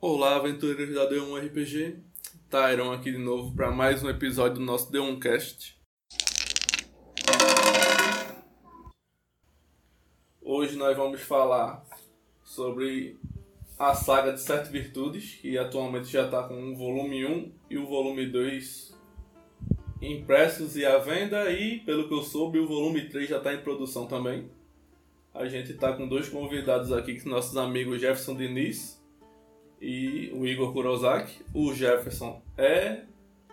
Olá, aventureiros da D1 RPG. Tyron aqui de novo para mais um episódio do nosso D1 Cast. Hoje nós vamos falar sobre a saga de Sete Virtudes, que atualmente já está com o volume 1 e o volume 2 impressos e à venda, e pelo que eu soube, o volume 3 já está em produção também. A gente está com dois convidados aqui, que são nossos amigos Jefferson Diniz e o Igor Kurosaki. O Jefferson é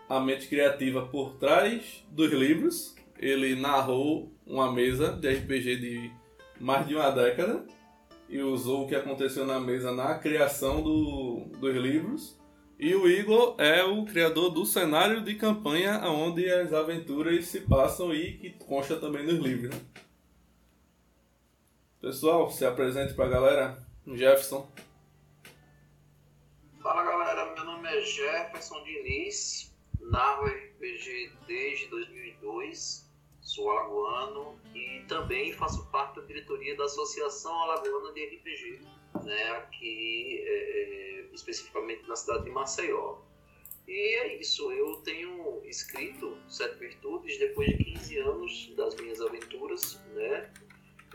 a mente criativa por trás dos livros. Ele narrou uma mesa de RPG de mais de uma década e usou o que aconteceu na mesa na criação do, dos livros. E o Igor é o criador do cenário de campanha onde as aventuras se passam e que consta também nos livros. Né? Pessoal, se apresente para a galera. Jefferson. Jefferson Diniz, narro RPG desde 2002, sou alagoano e também faço parte da diretoria da Associação Alagoana de RPG, né, aqui é, é, especificamente na cidade de Maceió. E é isso, eu tenho escrito Sete Virtudes depois de 15 anos das minhas aventuras, né?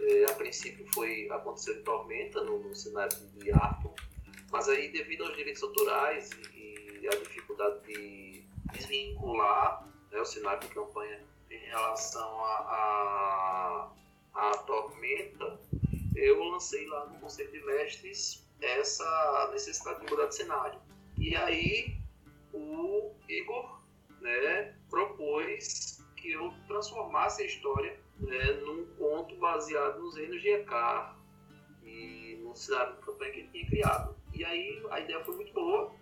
É, a princípio foi aconteceu em Tormenta, no, no cenário de Arthur, mas aí, devido aos direitos autorais e a dificuldade de desvincular né, o cenário de campanha em relação a, a, a Tormenta, eu lancei lá no Conselho de Mestres essa necessidade de mudar de cenário. E aí, o Igor né, propôs que eu transformasse a história né, num conto baseado nos reinos de Ekar e no cenário de campanha que ele tinha criado. E aí a ideia foi muito boa.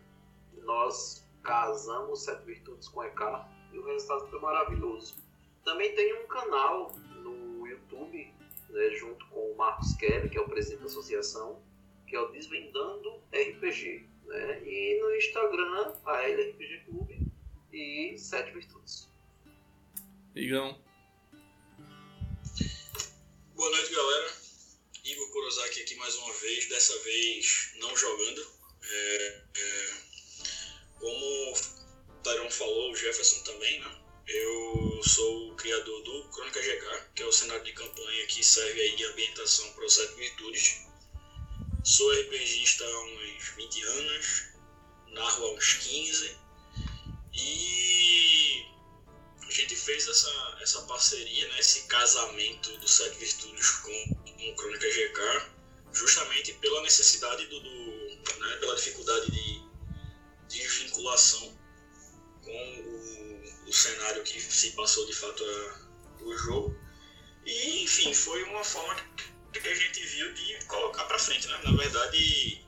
Nós casamos Sete Virtudes com Ekar e o resultado foi maravilhoso. Também tem um canal no YouTube, né, junto com o Marcos Kelly, que é o presidente da associação, que é o Desvendando RPG. Né? E no Instagram, a LRPG Clube e Sete Virtudes. Igão. Boa noite, galera. Igor Kurosaki aqui mais uma vez, dessa vez não jogando. É, é, como o Tyron falou, o Jefferson também, né? Eu sou o criador do Crônica GK, que é o cenário de campanha que serve aí de ambientação para os Sete Virtudes. Sou RPGista há uns 20 anos, narro há uns 15 e a gente fez essa, essa parceria, né, esse casamento do Sete Virtudes com no Crônica GK, justamente pela necessidade do, do né, pela dificuldade de, de vinculação com o, o, cenário que se passou de fato a, o jogo. E, enfim, foi uma forma que a gente viu de colocar para frente, né? Na verdade,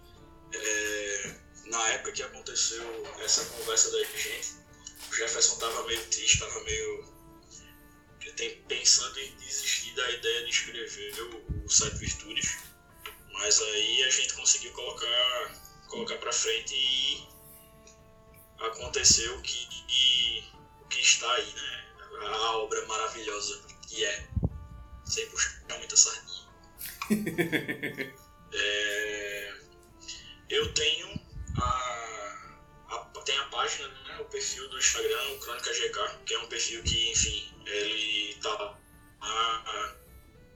é, na época que aconteceu essa conversa da gente, o Jefferson estava meio triste, estava meio pensando em desistir da ideia de escrever o, o Sete Virtudes, mas aí a gente conseguiu colocar, colocar para frente e aconteceu o que, e, o que está aí, né? A obra maravilhosa que é, sem puxar muita sardinha. é, eu tenho a, a, tem a página, né, o perfil do Instagram, o Crônica GK, que é um perfil que, enfim, ele tá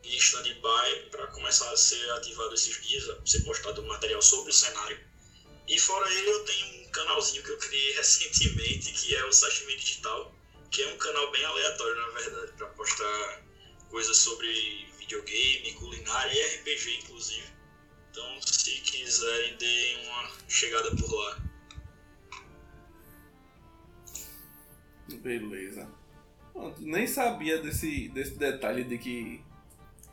em stand-by para começar a ser ativado esses dias, a ser postado material sobre o cenário. E fora ele, eu tenho um canalzinho que eu criei recentemente, que é o Sashimi Digital, que é um canal bem aleatório, na verdade, para postar coisas sobre videogame, culinária e RPG, inclusive. Então, se quiserem, deem uma chegada por lá. Beleza. Pronto, nem sabia desse, desse detalhe de que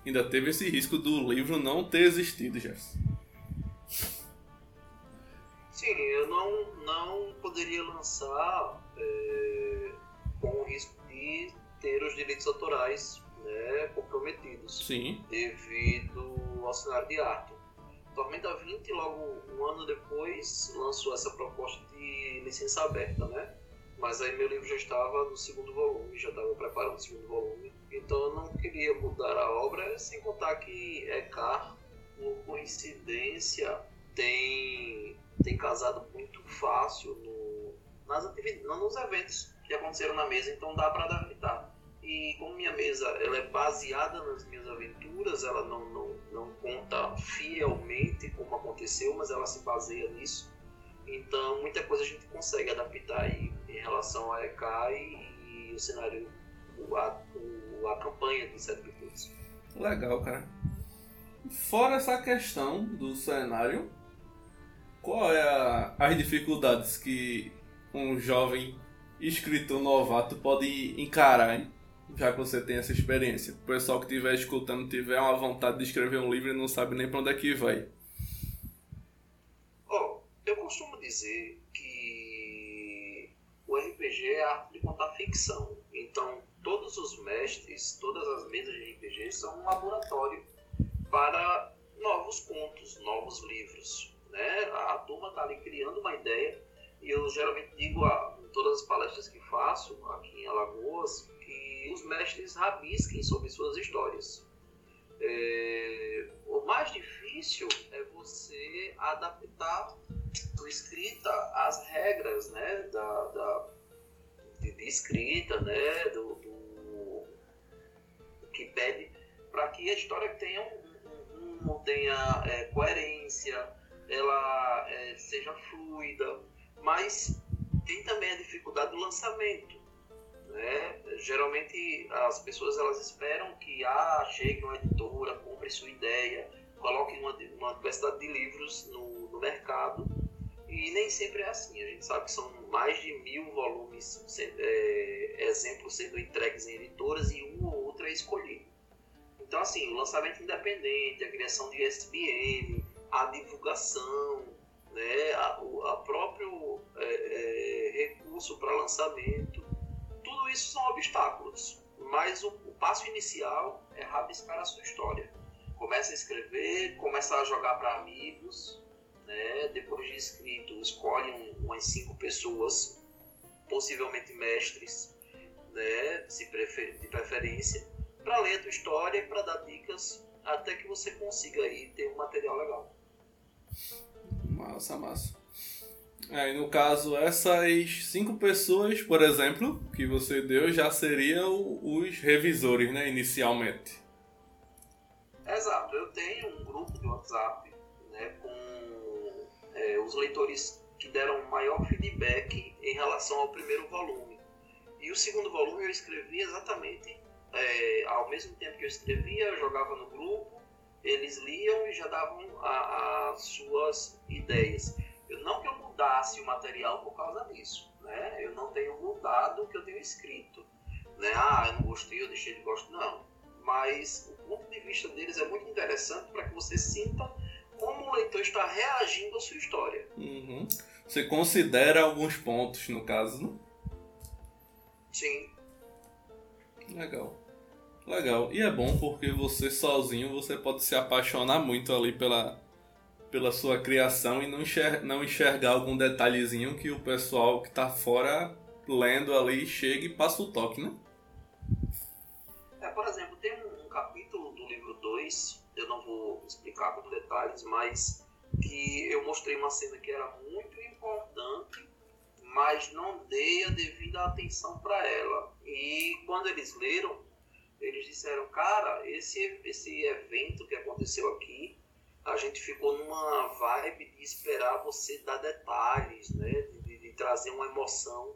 ainda teve esse risco do livro não ter existido, Jefferson. Sim, eu não, não poderia lançar é, com o risco de ter os direitos autorais né, comprometidos. Sim. Devido ao cenário de arte. Tormenta 20, logo um ano depois, lançou essa proposta de licença aberta, né? Mas aí meu livro já estava no segundo volume, já estava preparando o segundo volume. Então eu não queria mudar a obra, sem contar que Ekar, por coincidência, tem tem casado muito fácil no, nas atividades, nos eventos que aconteceram na mesa, então dá para adaptar. E como minha mesa ela é baseada nas minhas aventuras, ela não, não, não conta fielmente como aconteceu, mas ela se baseia nisso. Então muita coisa a gente consegue adaptar aí em relação a EK e, e o cenário, a, a campanha de Sete Virtudes. Legal, cara. Fora essa questão do cenário, qual é a, as dificuldades que um jovem escritor novato pode encarar, hein? já que você tem essa experiência? O pessoal que estiver escutando tiver uma vontade de escrever um livro e não sabe nem para onde é que vai. Oh, eu costumo dizer que o RPG é a arte de contar ficção. Então, todos os mestres, todas as mesas de RPG são um laboratório para novos contos, novos livros. Né? A turma está ali criando uma ideia e eu geralmente digo a, todas as palestras que faço aqui em Alagoas que os mestres rabisquem sobre suas histórias. É, o mais difícil é você adaptar a escrita às regras né, da, da de, de, escrita, né, do, do que pede para que a história tenha um não tenha é, coerência, ela é, seja fluida, mas tem também a dificuldade do lançamento. Né? Geralmente as pessoas elas esperam que ah, chegue uma editora, compre sua ideia, coloque uma, uma diversidade de livros no, no mercado e nem sempre é assim. A gente sabe que são mais de mil volumes, é, exemplos sendo entregues em editoras e um ou outro é escolhido. Então, assim, o lançamento independente, a criação de SBN, a divulgação, né, a, a próprio é, é, recurso para lançamento, tudo isso são obstáculos. Mas o, o, passo inicial é rabiscar a sua história. Começa a escrever, começa a jogar para amigos, né, depois de escrito, escolhe um, umas cinco pessoas, possivelmente mestres, né, se prefer, de preferência, para ler a tua história e para dar dicas até que você consiga aí ter um material legal. Massa, massa. Aí, no caso, essas cinco pessoas, por exemplo, que você deu, já seriam os revisores, né, inicialmente. Exato. Eu tenho um grupo de WhatsApp né, com é, os leitores que deram maior feedback em relação ao primeiro volume. E o segundo volume eu escrevi exatamente é, ao mesmo tempo que eu escrevia, eu jogava no grupo, eles liam e já davam as suas ideias. Eu, não que eu mudasse o material por causa disso, né? Eu não tenho mudado o que eu tenho escrito, né? Ah, eu não gostei, eu deixei de gostar, não. Mas o ponto de vista deles é muito interessante para que você sinta como o leitor está reagindo à sua história. Uhum. Você considera alguns pontos, no caso, não? Sim. Legal. Legal. E é bom porque você sozinho você pode se apaixonar muito ali pela, pela sua criação e não, enxer não enxergar algum detalhezinho que o pessoal que está fora lendo ali chega e passa o toque, né? É, por exemplo, tem um, um capítulo do livro 2, eu não vou explicar com detalhes, mas que eu mostrei uma cena que era muito importante, mas não dei a devida atenção para ela. E quando eles leram, eles disseram, cara, esse, esse evento que aconteceu aqui, a gente ficou numa vibe de esperar você dar detalhes, né? De, de trazer uma emoção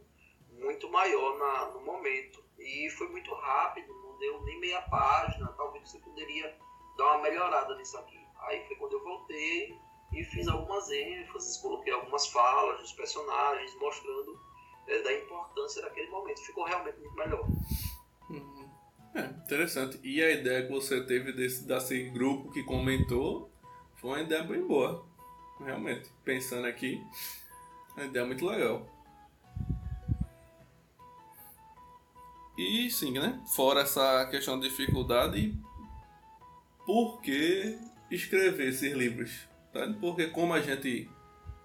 muito maior na, no momento. E foi muito rápido, não deu nem meia página, talvez você poderia dar uma melhorada nisso aqui. Aí foi quando eu voltei e fiz algumas ênfases, coloquei algumas falas dos personagens, mostrando é, da importância daquele momento. Ficou realmente muito melhor. É, interessante. E a ideia que você teve desse, desse grupo que comentou foi uma ideia bem boa. Realmente. Pensando aqui, uma ideia muito legal. E sim, né? Fora essa questão de dificuldade, por que escrever esses livros? Tá? Porque como a gente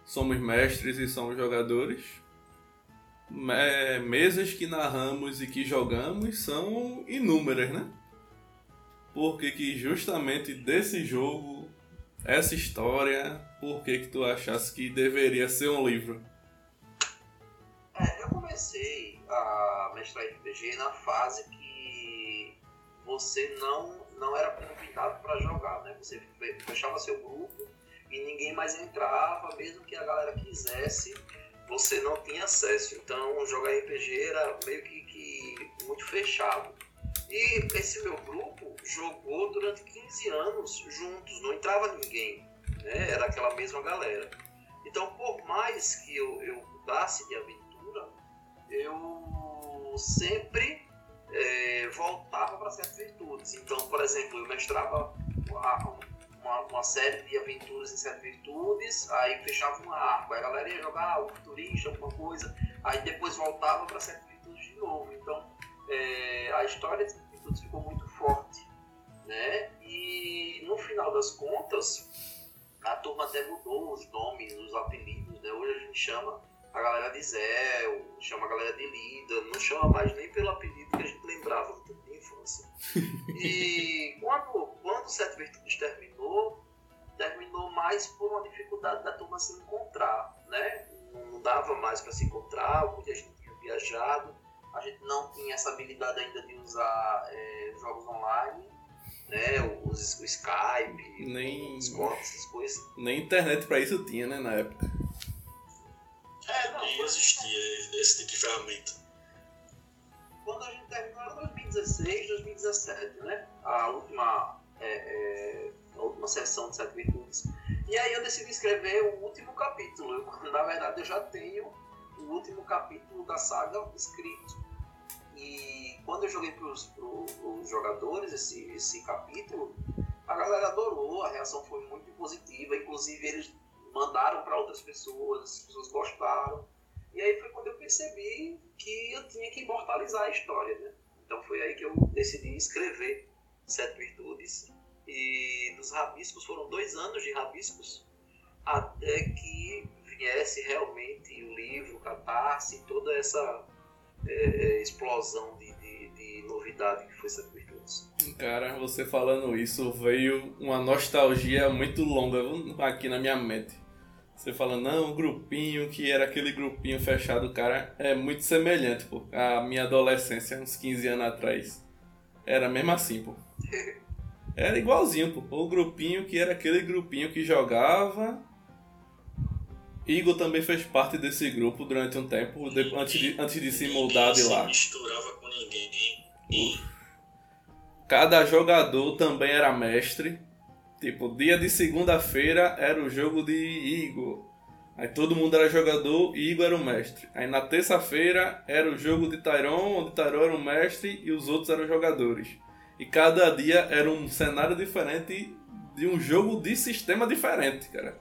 somos mestres e somos jogadores, é, mesas que narramos e que jogamos são inúmeras, né? Porque que justamente desse jogo essa história, por que que tu achasse que deveria ser um livro? É, eu comecei a mestrar RPG na fase que você não, não era convidado para jogar, né? Você fechava seu grupo e ninguém mais entrava, mesmo que a galera quisesse, você não tinha acesso. Então jogar RPG era meio que, que muito fechado. E esse meu grupo jogou durante 15 anos juntos, não entrava ninguém, né? era aquela mesma galera. Então, por mais que eu, eu mudasse de aventura, eu sempre é, voltava para certas virtudes. Então, por exemplo, eu mestrava uma, uma, série de aventuras em sete virtudes, aí fechava um arco, aí a galera ia jogar o futurista, alguma coisa, aí depois voltava para sete virtudes de novo. Então, é, a história de virtudes ficou muito forte, né? E no final das contas, a turma até mudou os nomes, os apelidos, né? Hoje a gente chama a galera de Zé, chama a galera de Lida, não chama mais nem pelo apelido que a gente lembrava de infância. E quando, quando o Sete Virtudes terminou, terminou mais por uma dificuldade da turma se encontrar, né? Não dava mais para se encontrar, porque a gente tinha viajado, a gente não tinha essa habilidade ainda de usar é, jogos online, né? O, o Skype, nem, o Discord, essas coisas. Nem internet para isso tinha, né, na época. É, não, Nem existia esse tipo de ferramenta. Quando a gente terminou era 2016, 2017, né? A última, é, é, a última sessão de Sete Virtudes. E aí eu decidi escrever o último capítulo. Eu, na verdade, eu já tenho o último capítulo da saga escrito. E quando eu joguei para os jogadores esse, esse capítulo, a galera adorou, a reação foi muito positiva. Inclusive, eles mandaram para outras pessoas, as pessoas gostaram. E aí foi quando eu percebi que eu tinha que imortalizar a história, né? Então foi aí que eu decidi escrever Sete Virtudes. E dos rabiscos, foram dois anos de rabiscos, até que viesse realmente o livro, o catarse, toda essa é, é, explosão de, de, de, novidade que foi Sete Virtudes. Cara, você falando isso, veio uma nostalgia muito longa aqui na minha mente. Você fala, não, o grupinho que era aquele grupinho fechado, cara, é muito semelhante, pô. A minha adolescência, uns 15 anos atrás. Era mesmo assim, pô. Era igualzinho, pô. O grupinho que era aquele grupinho que jogava. Igor também fez parte desse grupo durante um tempo, antes de, antes de se mudar de lá. Misturava com ninguém. Cada jogador também era mestre. Tipo, dia de segunda-feira era o jogo de Igor. Aí todo mundo era jogador e Igor era o mestre. Aí na terça-feira era o jogo de Tyron, onde Tyron era o mestre e os outros eram jogadores. E cada dia era um cenário diferente de um jogo de sistema diferente, cara.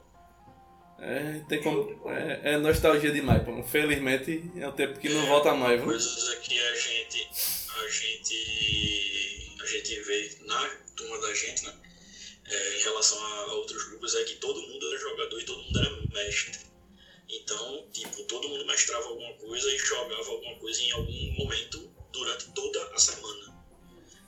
É, tem como, é, é nostalgia demais, pô. Infelizmente é um tempo que não é, volta mais. Viu? Coisas aqui a gente, a gente, a gente vê na turma da gente, né? é, em relação a outros grupos é que todo mundo era jogador e todo mundo era mestre. Então, tipo, todo mundo mestrava alguma coisa e jogava alguma coisa em algum momento durante toda a semana.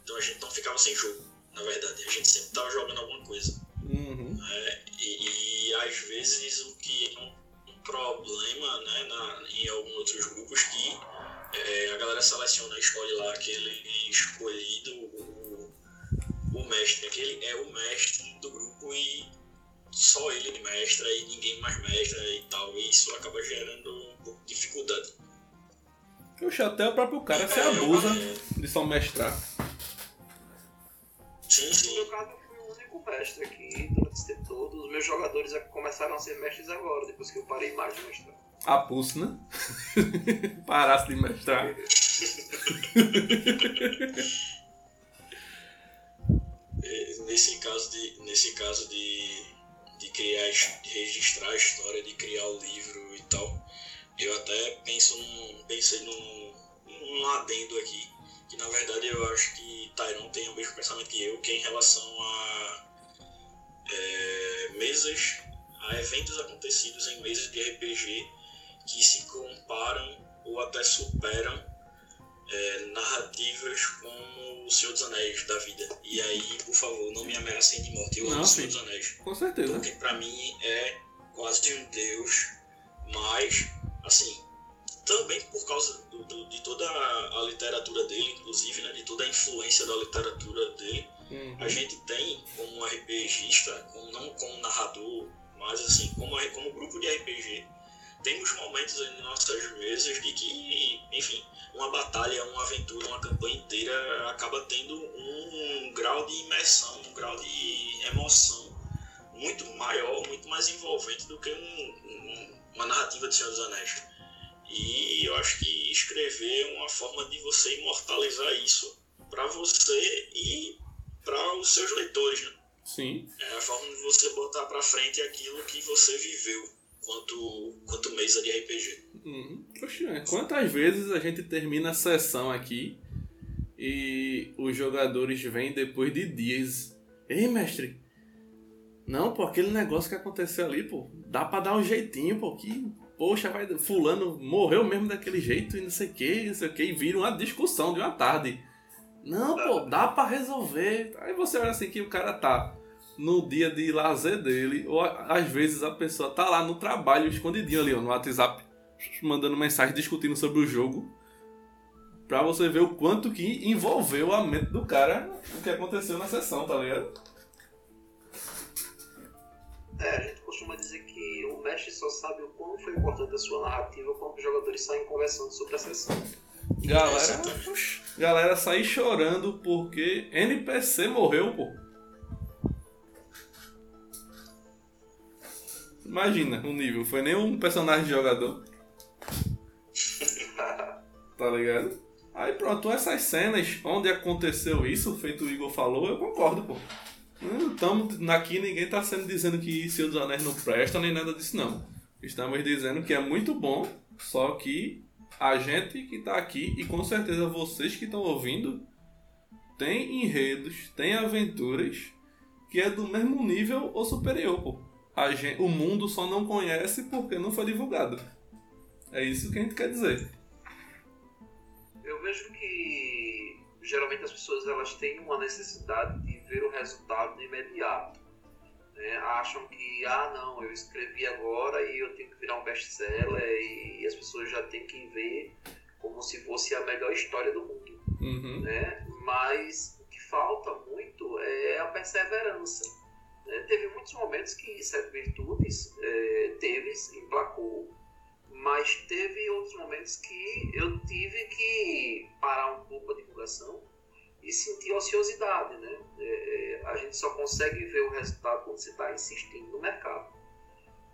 Então a gente não ficava sem jogo, na verdade. A gente sempre estava jogando alguma coisa. Uhum. É, e, e, às vezes o que é um problema né, na, em alguns outros grupos que é, a galera seleciona, escolhe lá aquele escolhido, o, o mestre, aquele é o mestre do grupo e só ele mestra e ninguém mais mestra e tal, e isso acaba gerando um pouco de dificuldade. O até o próprio cara se é, abusa de só mestrar. Sim, sim. No meu caso, eu fui o único mestre aqui durante esse tempo todo. Os meus jogadores começaram a ser mestres agora, depois que eu parei mais de mestrar. A pulso, né? Parasse de mestrar. É, nesse caso de, nesse caso de, de criar, de registrar a história, de criar o livro e tal, eu até penso num, pensei num, num adendo aqui, que na verdade eu acho que Tyron tem o mesmo pensamento que eu, que é em relação a é, mesas, a eventos acontecidos em mesas de RPG que se comparam ou até superam é, narrativas como O Senhor dos Anéis da vida. E aí, por favor, não me ameacem de morte. Eu amo O Senhor dos Anéis. Com certeza. Porque pra mim é quase um deus, mas, assim, também por causa do- do- de toda a, literatura dele, inclusive, né, de toda a influência da literatura dele, Uhum. a gente tem como RPGista, como, não como narrador, mas assim, como, como grupo de RPG, temos momentos em nossas mesas de que, enfim, uma batalha, uma aventura, uma campanha inteira acaba tendo um grau de imersão, um grau de emoção muito maior, muito mais envolvente do que um- um- uma narrativa de Senhor dos Anéis. E eu acho que escrever é uma forma de você imortalizar isso para você e para os seus leitores, né? Sim. É a forma de você botar para frente aquilo que você viveu quanto, quanto mesa de RPG. Uhum. Poxa, é, quantas vezes a gente termina a sessão aqui e os jogadores vêm depois de dias. Ei, mestre! Não, pô, aquele negócio que aconteceu ali, pô, dá pra dar um jeitinho, pô, que, poxa, vai, fulano morreu mesmo daquele jeito e não sei o que, não sei o que, e vira uma discussão de uma tarde. Não, pô, dá pra resolver. Aí você olha assim que o cara tá no dia de lazer dele, ou às vezes a pessoa tá lá no trabalho, escondidinho ali, ó, no WhatsApp, mandando mensagem, discutindo sobre o jogo, pra você ver o quanto que envolveu a mente do cara o que aconteceu na sessão, tá ligado? É, a gente costuma dizer que o mestre só sabe o quão foi importante a sua narrativa quando os jogadores saem conversando sobre a sessão. Galera, galera sair chorando porque NPC morreu, pô. Imagina o nível, foi nem um personagem de jogador. Tá ligado? Aí pronto, essas cenas onde aconteceu isso, feito o Igor falou, eu concordo, pô. Estamos aqui, ninguém tá sendo dizendo que Senhor dos Anéis não presta, nem nada disso, não. Estamos dizendo que é muito bom, só que a gente que tá aqui, e com certeza vocês que estão ouvindo, tem enredos, tem aventuras que é do mesmo nível ou superior, pô. Gente, o mundo só não conhece porque não foi divulgado. É isso que a gente quer dizer. Eu vejo que geralmente as pessoas elas têm uma necessidade de ver o resultado de imediato. né? Acham que, ah não, eu escrevi agora e eu tenho que virar um best-seller e as pessoas já têm que ver como se fosse a melhor história do mundo. Uhum. né? Mas o que falta muito é a perseverança. né? Teve muitos momentos que Sete Virtudes é, teve, emplacou, mas teve outros momentos que eu tive que parar um pouco a divulgação e sentir ociosidade, né? É, é, a gente só consegue ver o resultado quando você está insistindo no mercado.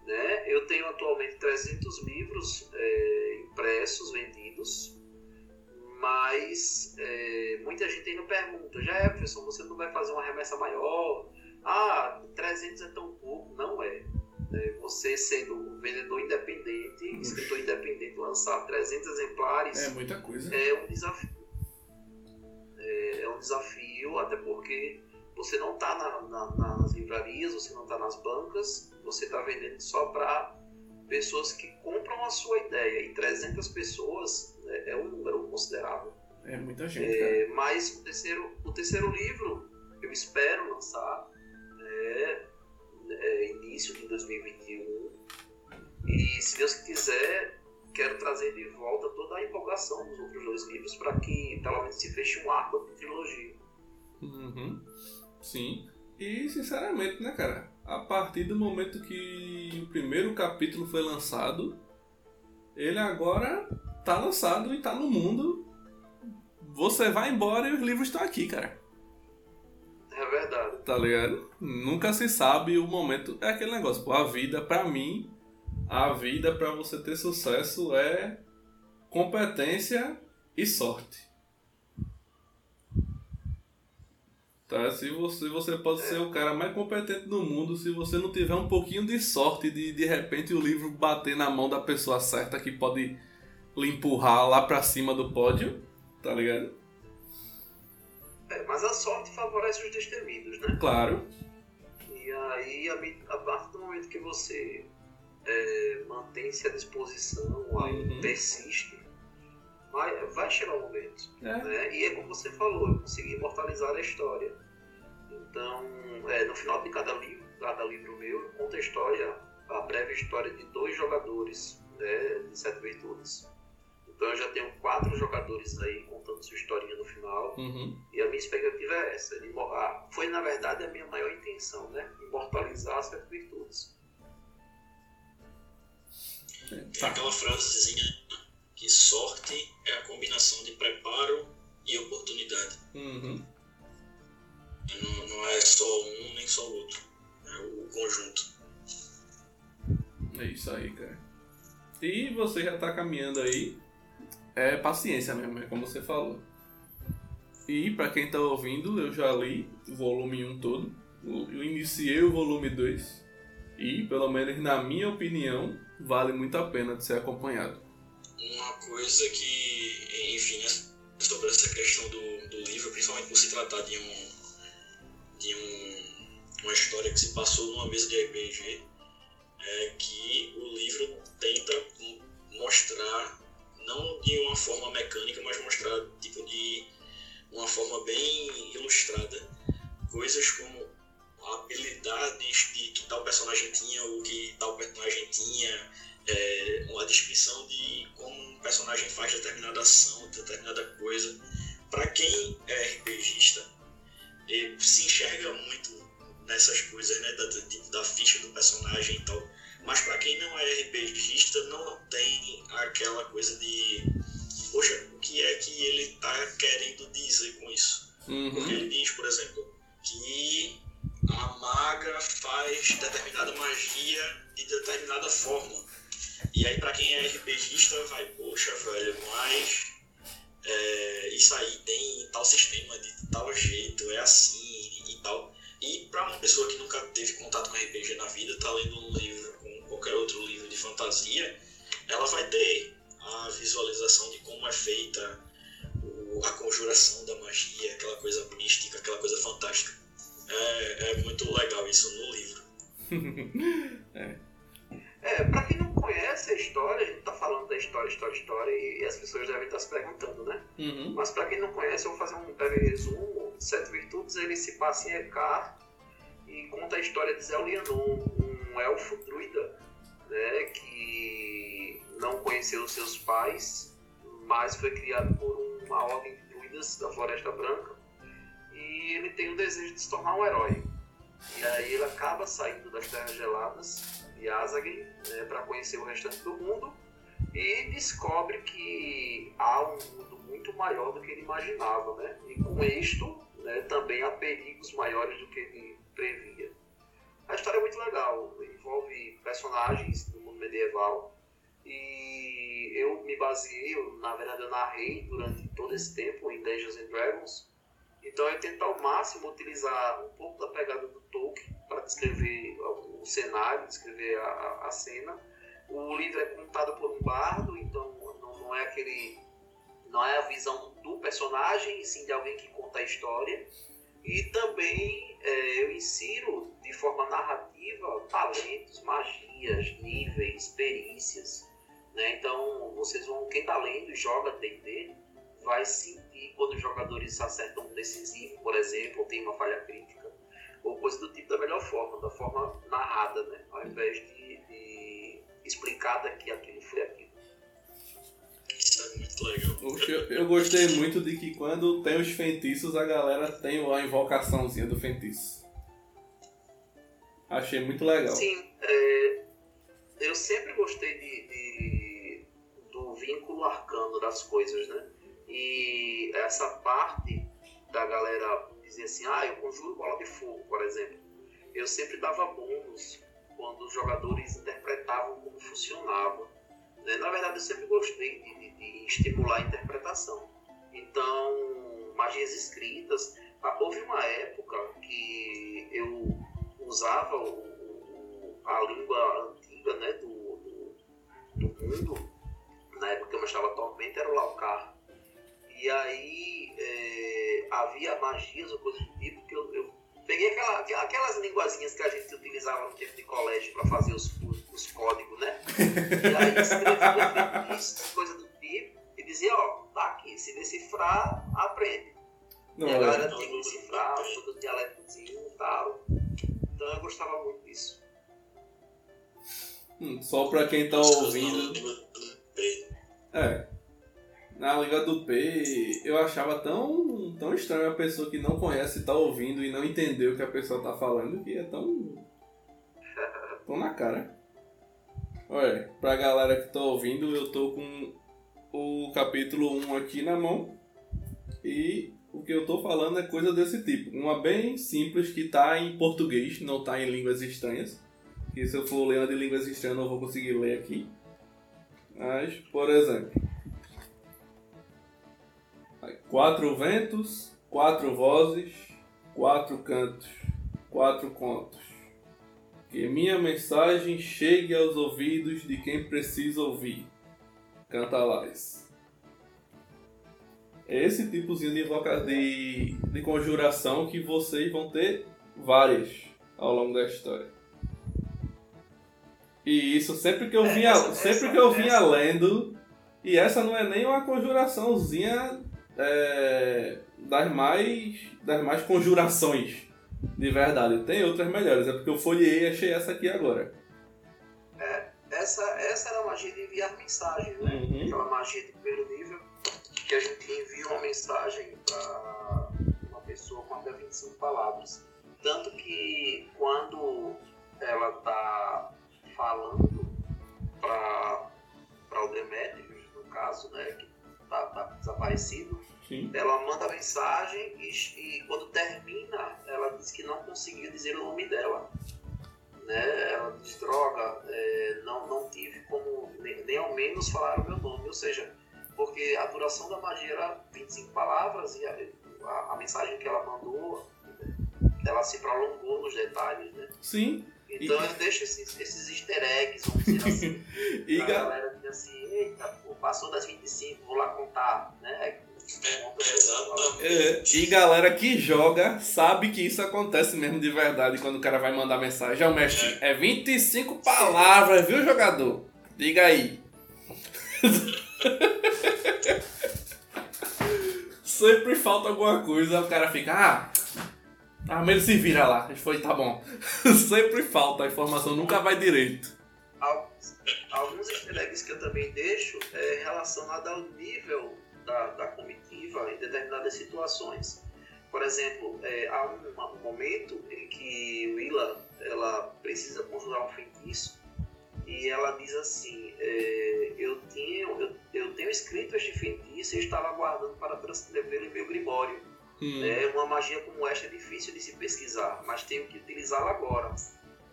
Né? Eu tenho atualmente 300 livros é, impressos, vendidos, mas é, muita gente ainda pergunta, Jefferson, você não vai fazer uma remessa maior? Ah, 300 é tão pouco. Não é. É, você sendo um vendedor independente, escritor independente, lançar 300 exemplares muita coisa. é um desafio. É, é um desafio, até porque você não está na, na, nas livrarias, você não está nas bancas, você está vendendo só para pessoas que compram a sua ideia. E 300 pessoas é, é um número considerável. É muita gente. É, mas o terceiro, o terceiro livro eu espero lançar né, é, início de 2021 e se Deus quiser quero trazer de volta toda a empolgação dos outros dois livros para que pelo menos se feche um arco de trilogia. Uhum. Sim. E sinceramente, né, cara? A partir do momento que o primeiro capítulo foi lançado, ele agora tá lançado e tá no mundo. Você vai embora e os livros estão aqui, cara. É. Tá ligado? Nunca se sabe o momento. É aquele negócio, pô, a vida, pra mim, a vida pra você ter sucesso é competência e sorte. Tá? Se você, você pode ser o cara mais competente do mundo, se você não tiver um pouquinho de sorte de de repente o livro bater na mão da pessoa certa que pode lhe empurrar lá pra cima do pódio, tá ligado? É, mas a sorte favorece os destemidos, né? Claro. E aí, a, a partir do momento que você é, mantém-se à disposição, aí Uhum. persiste, Vai, vai chegar o momento. É. Né? E é como você falou, eu consegui imortalizar a história. Então, é, no final de cada livro, cada livro meu, eu conto a história, a breve história de dois jogadores né, de Sete Virtudes. Então eu já tenho quatro jogadores aí contando sua historinha no final. Uhum. E a minha expectativa é essa. De, ah, foi, na verdade, a minha maior intenção, né? Imortalizar as Sete Virtudes. Tem Tá. aquela frasezinha que sorte é a combinação de preparo e oportunidade. Uhum. Não, não é só um nem só o outro. É o conjunto. É isso aí, cara. E você já tá caminhando aí. É paciência mesmo, é como você falou. E pra quem tá ouvindo, eu já li o volume 1 todo. Eu iniciei o volume 2. E, pelo menos na minha opinião, vale muito a pena de ser acompanhado. Uma coisa que, enfim, né, sobre essa questão do, do livro, principalmente por se tratar de um de um, uma história que se passou numa mesa de RPG, é que o livro tenta mostrar, não de uma forma mecânica, mas mostrar tipo de uma forma bem ilustrada, coisas como habilidades de que tal personagem tinha ou que tal personagem tinha, é, uma descrição de como um personagem faz determinada ação, determinada coisa. Para quem é RPGista, se enxerga muito nessas coisas, né, da, da, da ficha do personagem e tal. Mas para quem não é RPGista, não tem aquela coisa de, poxa, o que é que ele tá querendo dizer com isso? Porque Uhum. ele diz, por exemplo, que a maga faz determinada magia de determinada forma. E aí, pra quem é RPGista, vai, poxa, velho, mas é, isso aí tem tal sistema de tal jeito, é assim e tal. E pra uma pessoa que nunca teve contato com RPG na vida, tá lendo um livro qualquer outro livro de fantasia, ela vai ter a visualização de como é feita a conjuração da magia, aquela coisa mística, aquela coisa fantástica. É, é muito legal isso no livro. É, pra quem não conhece a história, a gente tá falando da história, história, história, e as pessoas devem estar se perguntando, né? Uhum. Mas para quem não conhece, eu vou fazer um breve resumo. Sete Virtudes ele se passa em Ekar e conta a história de Zelianon, um elfo druida né, que não conheceu seus pais, mas foi criado por uma ordem de druidas da Floresta Branca e ele tem o desejo de se tornar um herói. E aí ele acaba saindo das Terras Geladas de Azagin né, para conhecer o restante do mundo e descobre que há um mundo muito maior do que ele imaginava, né? E com isto, né, também há perigos maiores do que ele previa. A história é muito legal, envolve personagens do mundo medieval e eu me baseei, na verdade eu narrei durante todo esse tempo em Dungeons and Dragons, então eu tento ao máximo utilizar um pouco da pegada do Tolkien para descrever o cenário, descrever a, a cena, o livro é contado por um bardo, então não, não é aquele. não é a visão do personagem, e sim de alguém que conta a história. E também é, eu insiro de forma narrativa talentos, magias, níveis, perícias. Né? Então vocês vão, quem está lendo e joga D&D, vai sentir quando os jogadores acertam um decisivo, por exemplo, ou tem uma falha crítica, ou coisa do tipo da melhor forma, da forma narrada, né? ao invés de, de explicar daqui aquilo foi aquilo. Legal. Eu, eu gostei muito de que quando tem os feitiços, a galera tem a invocaçãozinha do feitiço. Achei muito legal. Sim, é, eu sempre gostei de, de- do vínculo arcano das coisas, né? E essa parte da galera dizer assim, ah, eu conjuro bola de fogo, por exemplo. Eu sempre dava bônus quando os jogadores interpretavam como funcionava. Né? Na verdade, eu sempre gostei de, de- de estimular a interpretação. Então, magias escritas. Ah, Houve uma época que eu usava o- a língua antiga né, do, do, do mundo, na época que eu mostrava Tormenta, era o Laucar. E aí é, havia magias ou coisas do tipo que eu, eu peguei aquela, aquela- aquelas linguazinhas que a gente utilizava no tempo de colégio para fazer os, os, os códigos, né? E aí escrevia feitiços, coisa do tipo, e dizia, ó, decifrar, aprende. Não, e a é. galera tinha que decifrar todo o dialetozinho e tal. Então eu gostava muito disso. Hum, Só pra quem tá ouvindo. É. Na Liga do P, eu achava tão, tão estranho a pessoa que não conhece tá ouvindo e não entendeu o que a pessoa tá falando, que é tão. tão na cara. Olha, pra galera que tá ouvindo, eu tô com o capítulo 1 aqui na mão. E o que eu tô falando é coisa desse tipo. Uma bem simples que tá em português, não tá em línguas estranhas. Que se eu for lendo de línguas estranhas, eu não vou conseguir ler aqui. Mas, por exemplo. Quatro ventos, quatro vozes, quatro cantos, quatro contos. Que minha mensagem chegue aos ouvidos de quem precisa ouvir. Canta Lais. É esse tipozinho de, invoca- de, de conjuração que vocês vão ter várias ao longo da história. E isso sempre que eu É, vinha, sempre que eu vinha lendo, e essa não é nem uma conjuraçãozinha é, das mais das mais conjurações de verdade. Tem outras melhores, é porque eu folhei e achei essa aqui agora. Essa, essa era a magia de enviar mensagem, né? Uhum. Aquela magia de primeiro nível, que a gente envia uma mensagem para uma pessoa com até 25 palavras. Tanto que quando ela tá falando para o Demetrius, no caso, né, que tá, tá desaparecido, Sim. ela manda mensagem e, e quando termina, ela diz que não conseguiu dizer o nome dela. Né? Ela diz, droga, é, não, não tive como nem, nem ao menos falar o meu nome. Ou seja, porque a duração da magia era 25 palavras e a, a, a mensagem que ela mandou, ela se prolongou nos detalhes, né? Sim. Então E- eu deixo esses, esses easter eggs, vamos dizer assim, E, a ga- galera diz assim, eita, pô, passou das 25, vou lá contar, né? Exatamente. é, e galera que joga sabe que isso acontece mesmo de verdade quando o cara vai mandar mensagem. Ó, mestre, é 25 palavras, viu, jogador? Diga aí. Sempre falta alguma coisa, o cara fica, ah, ah, mas ele se vira lá. Ele foi, tá bom. Sempre falta, a informação nunca vai direito. Alguns, alguns easter eggs que eu também deixo é relacionado ao nível da, da comitiva em determinadas situações. Por exemplo, é, há um, um momento em que Willa ela precisa conjurar um feitiço e ela diz assim: é, eu, tenho, eu, eu tenho escrito este feitiço e estava aguardando para transcrevê-lo em meu grimório. Hum, É, uma magia como esta é difícil de se pesquisar, mas tenho que utilizá-la agora.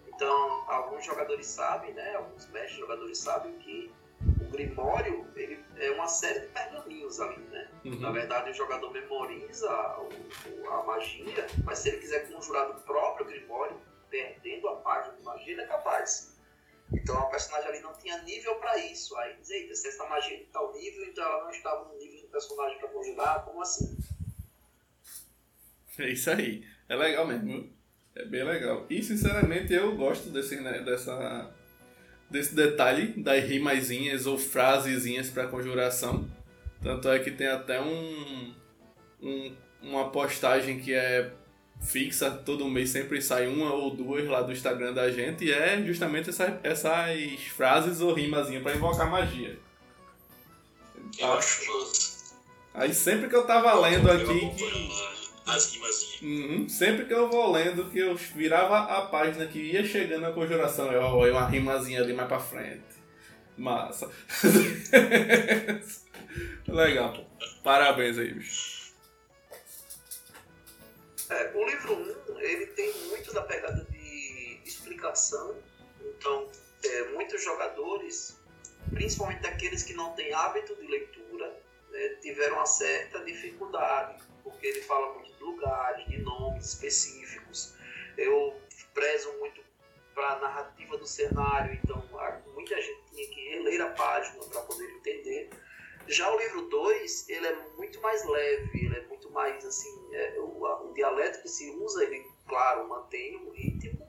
Então, alguns jogadores sabem, né? Alguns mestres jogadores sabem que o Grimório ele é uma série de pergaminhos ali, né? Na uhum. verdade, o jogador memoriza o- a magia, mas se ele quiser conjurar do próprio Grimório, perdendo a página de magia, ele é capaz. Então, a personagem ali não tinha nível para isso. Aí diz, eita, se essa magia é de tal nível, então ela não estava no nível do personagem para conjurar, como assim? É isso aí. É legal mesmo. É bem legal. E sinceramente eu gosto desse, né, dessa, desse detalhe das rimazinhas ou frasezinhas para conjuração. Tanto é que tem até um, um- uma postagem que é fixa, todo mês sempre sai uma ou duas lá do Instagram da gente e é justamente essa, essas frases ou rimazinhas para invocar magia. Eu acho. Aí sempre que eu tava lendo aqui que As rimazinhas. Uhum. Sempre que eu vou lendo, que eu virava a página que ia chegando a conjuração, eu ó, uma rimazinha ali mais pra frente. Massa. Legal, pô. Parabéns aí, bicho. É, o livro 1, ele tem muito da pegada de explicação, então é, muitos jogadores, principalmente aqueles que não têm hábito de leitura, né, tiveram uma certa dificuldade, porque ele fala muito de lugares, de nomes específicos. Eu prezo muito para a narrativa do cenário, então muita gente tinha que reler a página para poder entender. Já o livro 2, ele é muito mais leve, ele é muito mais assim, é, o, a- o dialeto que se usa, ele, claro, mantém o ritmo,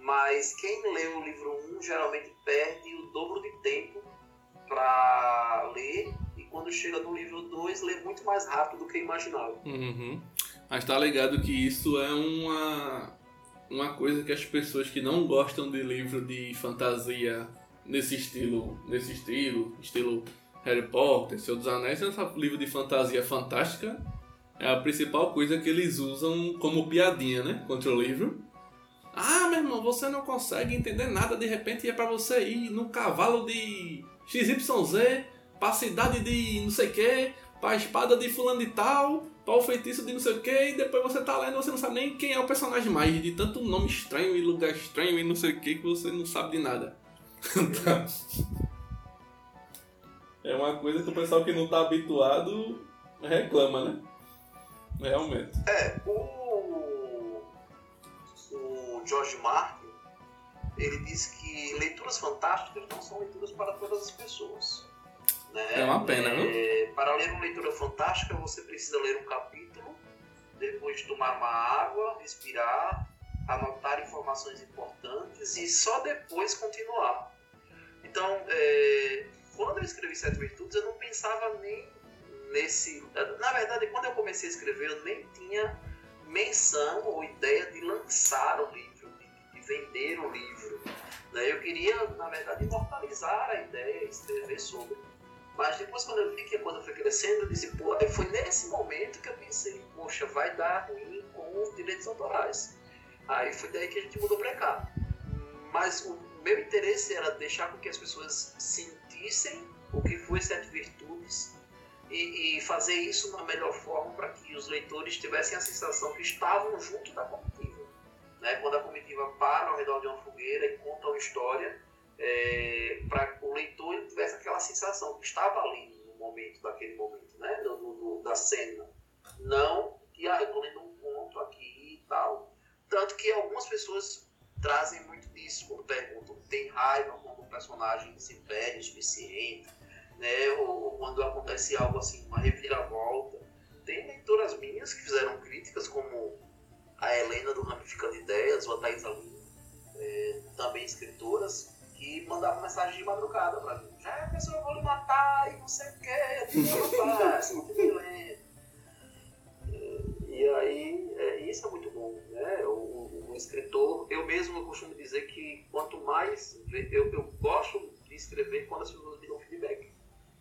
mas quem lê o livro 1 um, geralmente perde o dobro de tempo para ler, quando chega no livro 2, lê muito mais rápido do que imaginava. Uhum. Mas tá ligado que isso é uma, uma coisa que as pessoas que não gostam de livro de fantasia nesse estilo, nesse estilo, estilo Harry Potter, Senhor dos Anéis, esse livro de fantasia fantástica é a principal coisa que eles usam como piadinha, né? Contra o livro. Ah, meu irmão, você não consegue entender nada, de repente é para você ir no cavalo de XYZ, pra cidade de não sei o que, pra espada de fulano de tal, para o feitiço de não sei o que, e depois você tá lendo e você não sabe nem quem é o personagem mais, de tanto nome estranho e lugar estranho e não sei o que, que você não sabe de nada. é uma coisa que o pessoal que não tá habituado reclama, né? Realmente. É, o, o George Martin, ele diz que leituras fantásticas não são leituras para todas as pessoas. Né? É uma pena, é? Para ler uma leitura fantástica, você precisa ler um capítulo, depois tomar uma água, respirar, anotar informações importantes e só depois continuar. Então, é, quando eu escrevi Sete Virtudes, eu não pensava nem nesse. Na verdade, quando eu comecei a escrever, eu nem tinha menção ou ideia de lançar o livro, de, de vender o livro. Né? Eu queria, na verdade, imortalizar a ideia escrever sobre. Mas depois, quando eu vi que a coisa foi crescendo, eu disse, pô, foi nesse momento que eu pensei, poxa, vai dar ruim com os direitos autorais. Aí foi daí que a gente mudou para cá. Mas o meu interesse era deixar com que as pessoas sentissem o que foi Sete Virtudes e, e fazer isso na melhor forma para que os leitores tivessem a sensação que estavam junto da comitiva. Né? Quando a comitiva para ao redor de uma fogueira e conta uma história, é, para o leitor tivesse aquela sensação que estava ali no momento daquele momento, né? do, da cena. Não que ah, eu estou lendo um conto aqui e tal. Tanto que algumas pessoas trazem muito disso quando perguntam, tem raiva quando um personagem se perde o suficiente, né? Ou, ou, quando acontece algo assim, uma reviravolta. Tem leitoras minhas que fizeram críticas, como a Helena do Ramificando Ideias, ou a Thais Aline, é, também escritoras, que mandavam mensagem de madrugada para mim. Já a pessoa vou lhe matar e não sei o que, eu rapaz, é, E aí, é, isso é muito bom, né? O, o, o, escritor, eu mesmo costumo dizer que quanto mais, eu, eu gosto de escrever quando as pessoas me dão feedback.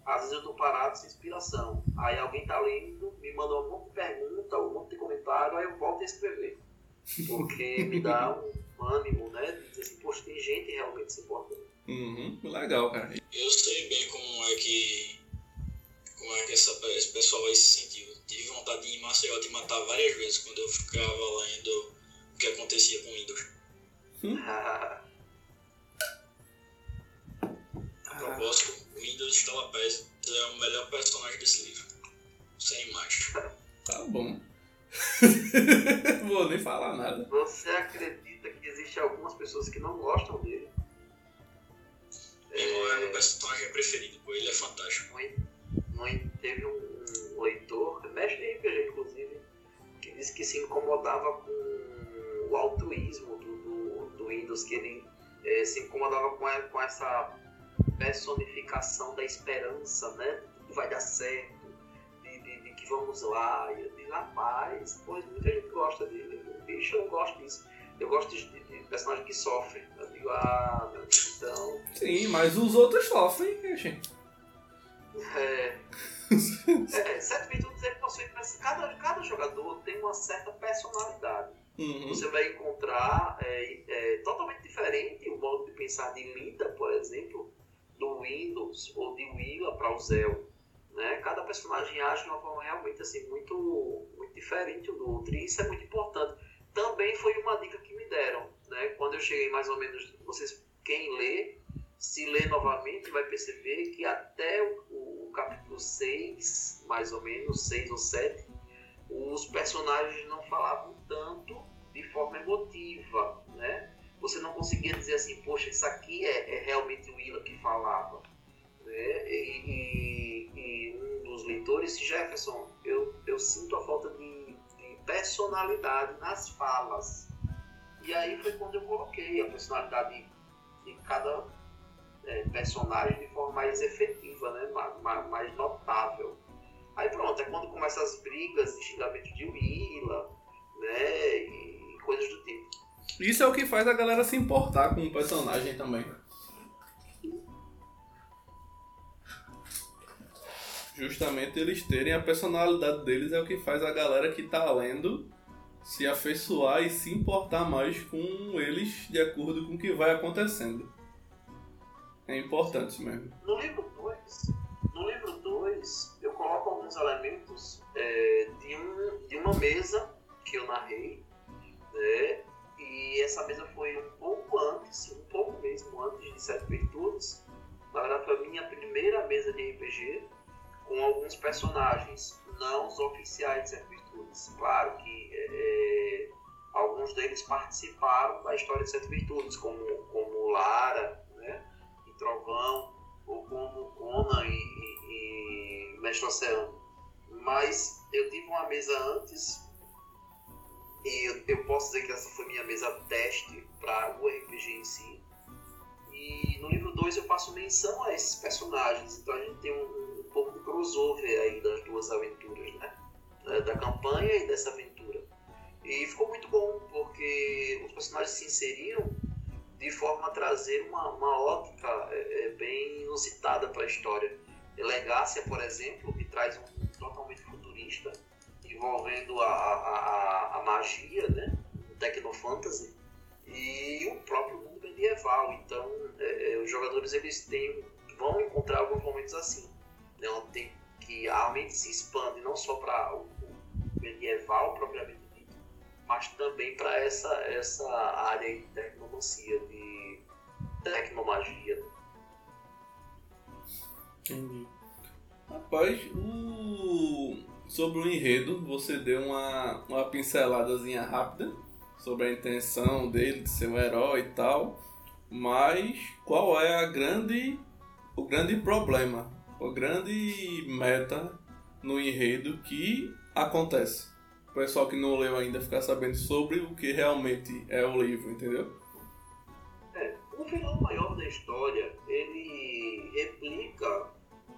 Às vezes eu estou parado sem inspiração. Aí alguém está lendo, me manda um monte de pergunta, um monte de comentário, aí eu volto a escrever. Porque me dá um ânimo, né? De dizer assim, poxa, tem gente realmente se importando. Uhum, legal, cara. Eu sei bem como é que. Como é que essa, esse pessoal aí se sentiu. Tive vontade de ir em Maceió de matar várias vezes quando eu ficava lendo o que acontecia com Windows. Hum? A propósito, Windows Instala Pés é o melhor personagem desse livro. Sem mais. Tá bom. Vou nem falar nada. Você acredita pessoas que não gostam dele? É, é meu personagem preferido, pô, ele é fantástico. Muito. Teve um, leitor, mestre de RPG inclusive, que disse que se incomodava com o altruísmo do, do, do Windows, que ele é, se incomodava com, com essa personificação da esperança, né? Que vai dar certo, de, de, de que vamos lá. E eu digo, rapaz, pois muita gente gosta dele. Bicho, eu gosto disso. Eu gosto de, de, personagem que sofre. Eu digo, ah, meu Deus, então. Sim, mas os outros sofrem, gente. É. é, certo virtudes ele possui. Cada, cada jogador tem uma certa personalidade. Uhum. Você vai encontrar é, é, totalmente diferente o modo de pensar de Linda, por exemplo, do Windows ou de Willa para o Zell. Né? Cada personagem age de uma forma realmente assim, muito, muito diferente um do outro, e isso é muito importante. Também foi uma dica que me deram. Né? Quando eu cheguei mais ou menos, vocês, quem lê, se lê novamente, vai perceber que até o, o capítulo 6, mais ou menos, 6 ou 7, os personagens não falavam tanto de forma emotiva, né? você não conseguia dizer assim, poxa, isso aqui é, é realmente o Willa que falava. Né? E, e, e, um dos leitores, Jefferson, eu, eu sinto a falta de personalidade nas falas. E aí foi quando eu coloquei a personalidade de cada é, personagem de forma mais efetiva, né? mais, mais notável. Aí pronto, é quando começam as brigas e xingamentos de Willa, né? E coisas do tipo. Isso é o que faz a galera se importar com o personagem também. Justamente eles terem a personalidade deles é o que faz a galera que tá lendo se afeiçoar e se importar mais com eles de acordo com o que vai acontecendo. É importante mesmo. No livro 2, no livro 2, eu coloco alguns elementos é, de, um, de uma mesa que eu narrei, né? E essa mesa foi um pouco antes, um pouco mesmo antes de Sete Virtudes. Na verdade, foi a minha primeira mesa de RPG com alguns personagens, não os oficiais de Sete Virtudes. Claro que é, alguns deles participaram da história de Sete Virtudes, como, como Lara, né? E Trovão, ou como Conan e, e, e Mestre Oceano. Mas eu tive uma mesa antes e eu, eu, posso dizer que essa foi minha mesa teste para o RPG em si. E no livro 2 eu faço menção a esses personagens, então a gente tem um, crossover aí das duas aventuras, né? Da, campanha e dessa aventura. E ficou muito bom, porque os personagens se inseriram de forma a trazer uma, uma ótica é, é bem inusitada para a história. Elegácia, por exemplo, que traz um totalmente futurista, envolvendo a, a, a magia, né? O Tecnofantasy e o próprio mundo medieval. Então, é, é, os jogadores eles têm, vão encontrar alguns momentos assim, né? onde tem que a mente se expande não só para o, medieval propriamente dito, mas também para essa, essa área de tecnomancia, de tecnomagia. Entendi. Rapaz, o Sobre o enredo, você deu uma, uma pinceladazinha rápida sobre a intenção dele de ser um herói e tal, mas qual é a grande, o grande problema, a grande meta no enredo que acontece? O pessoal que não leu ainda ficar sabendo sobre o que realmente é o livro, entendeu? É, o vilão maior da história, ele replica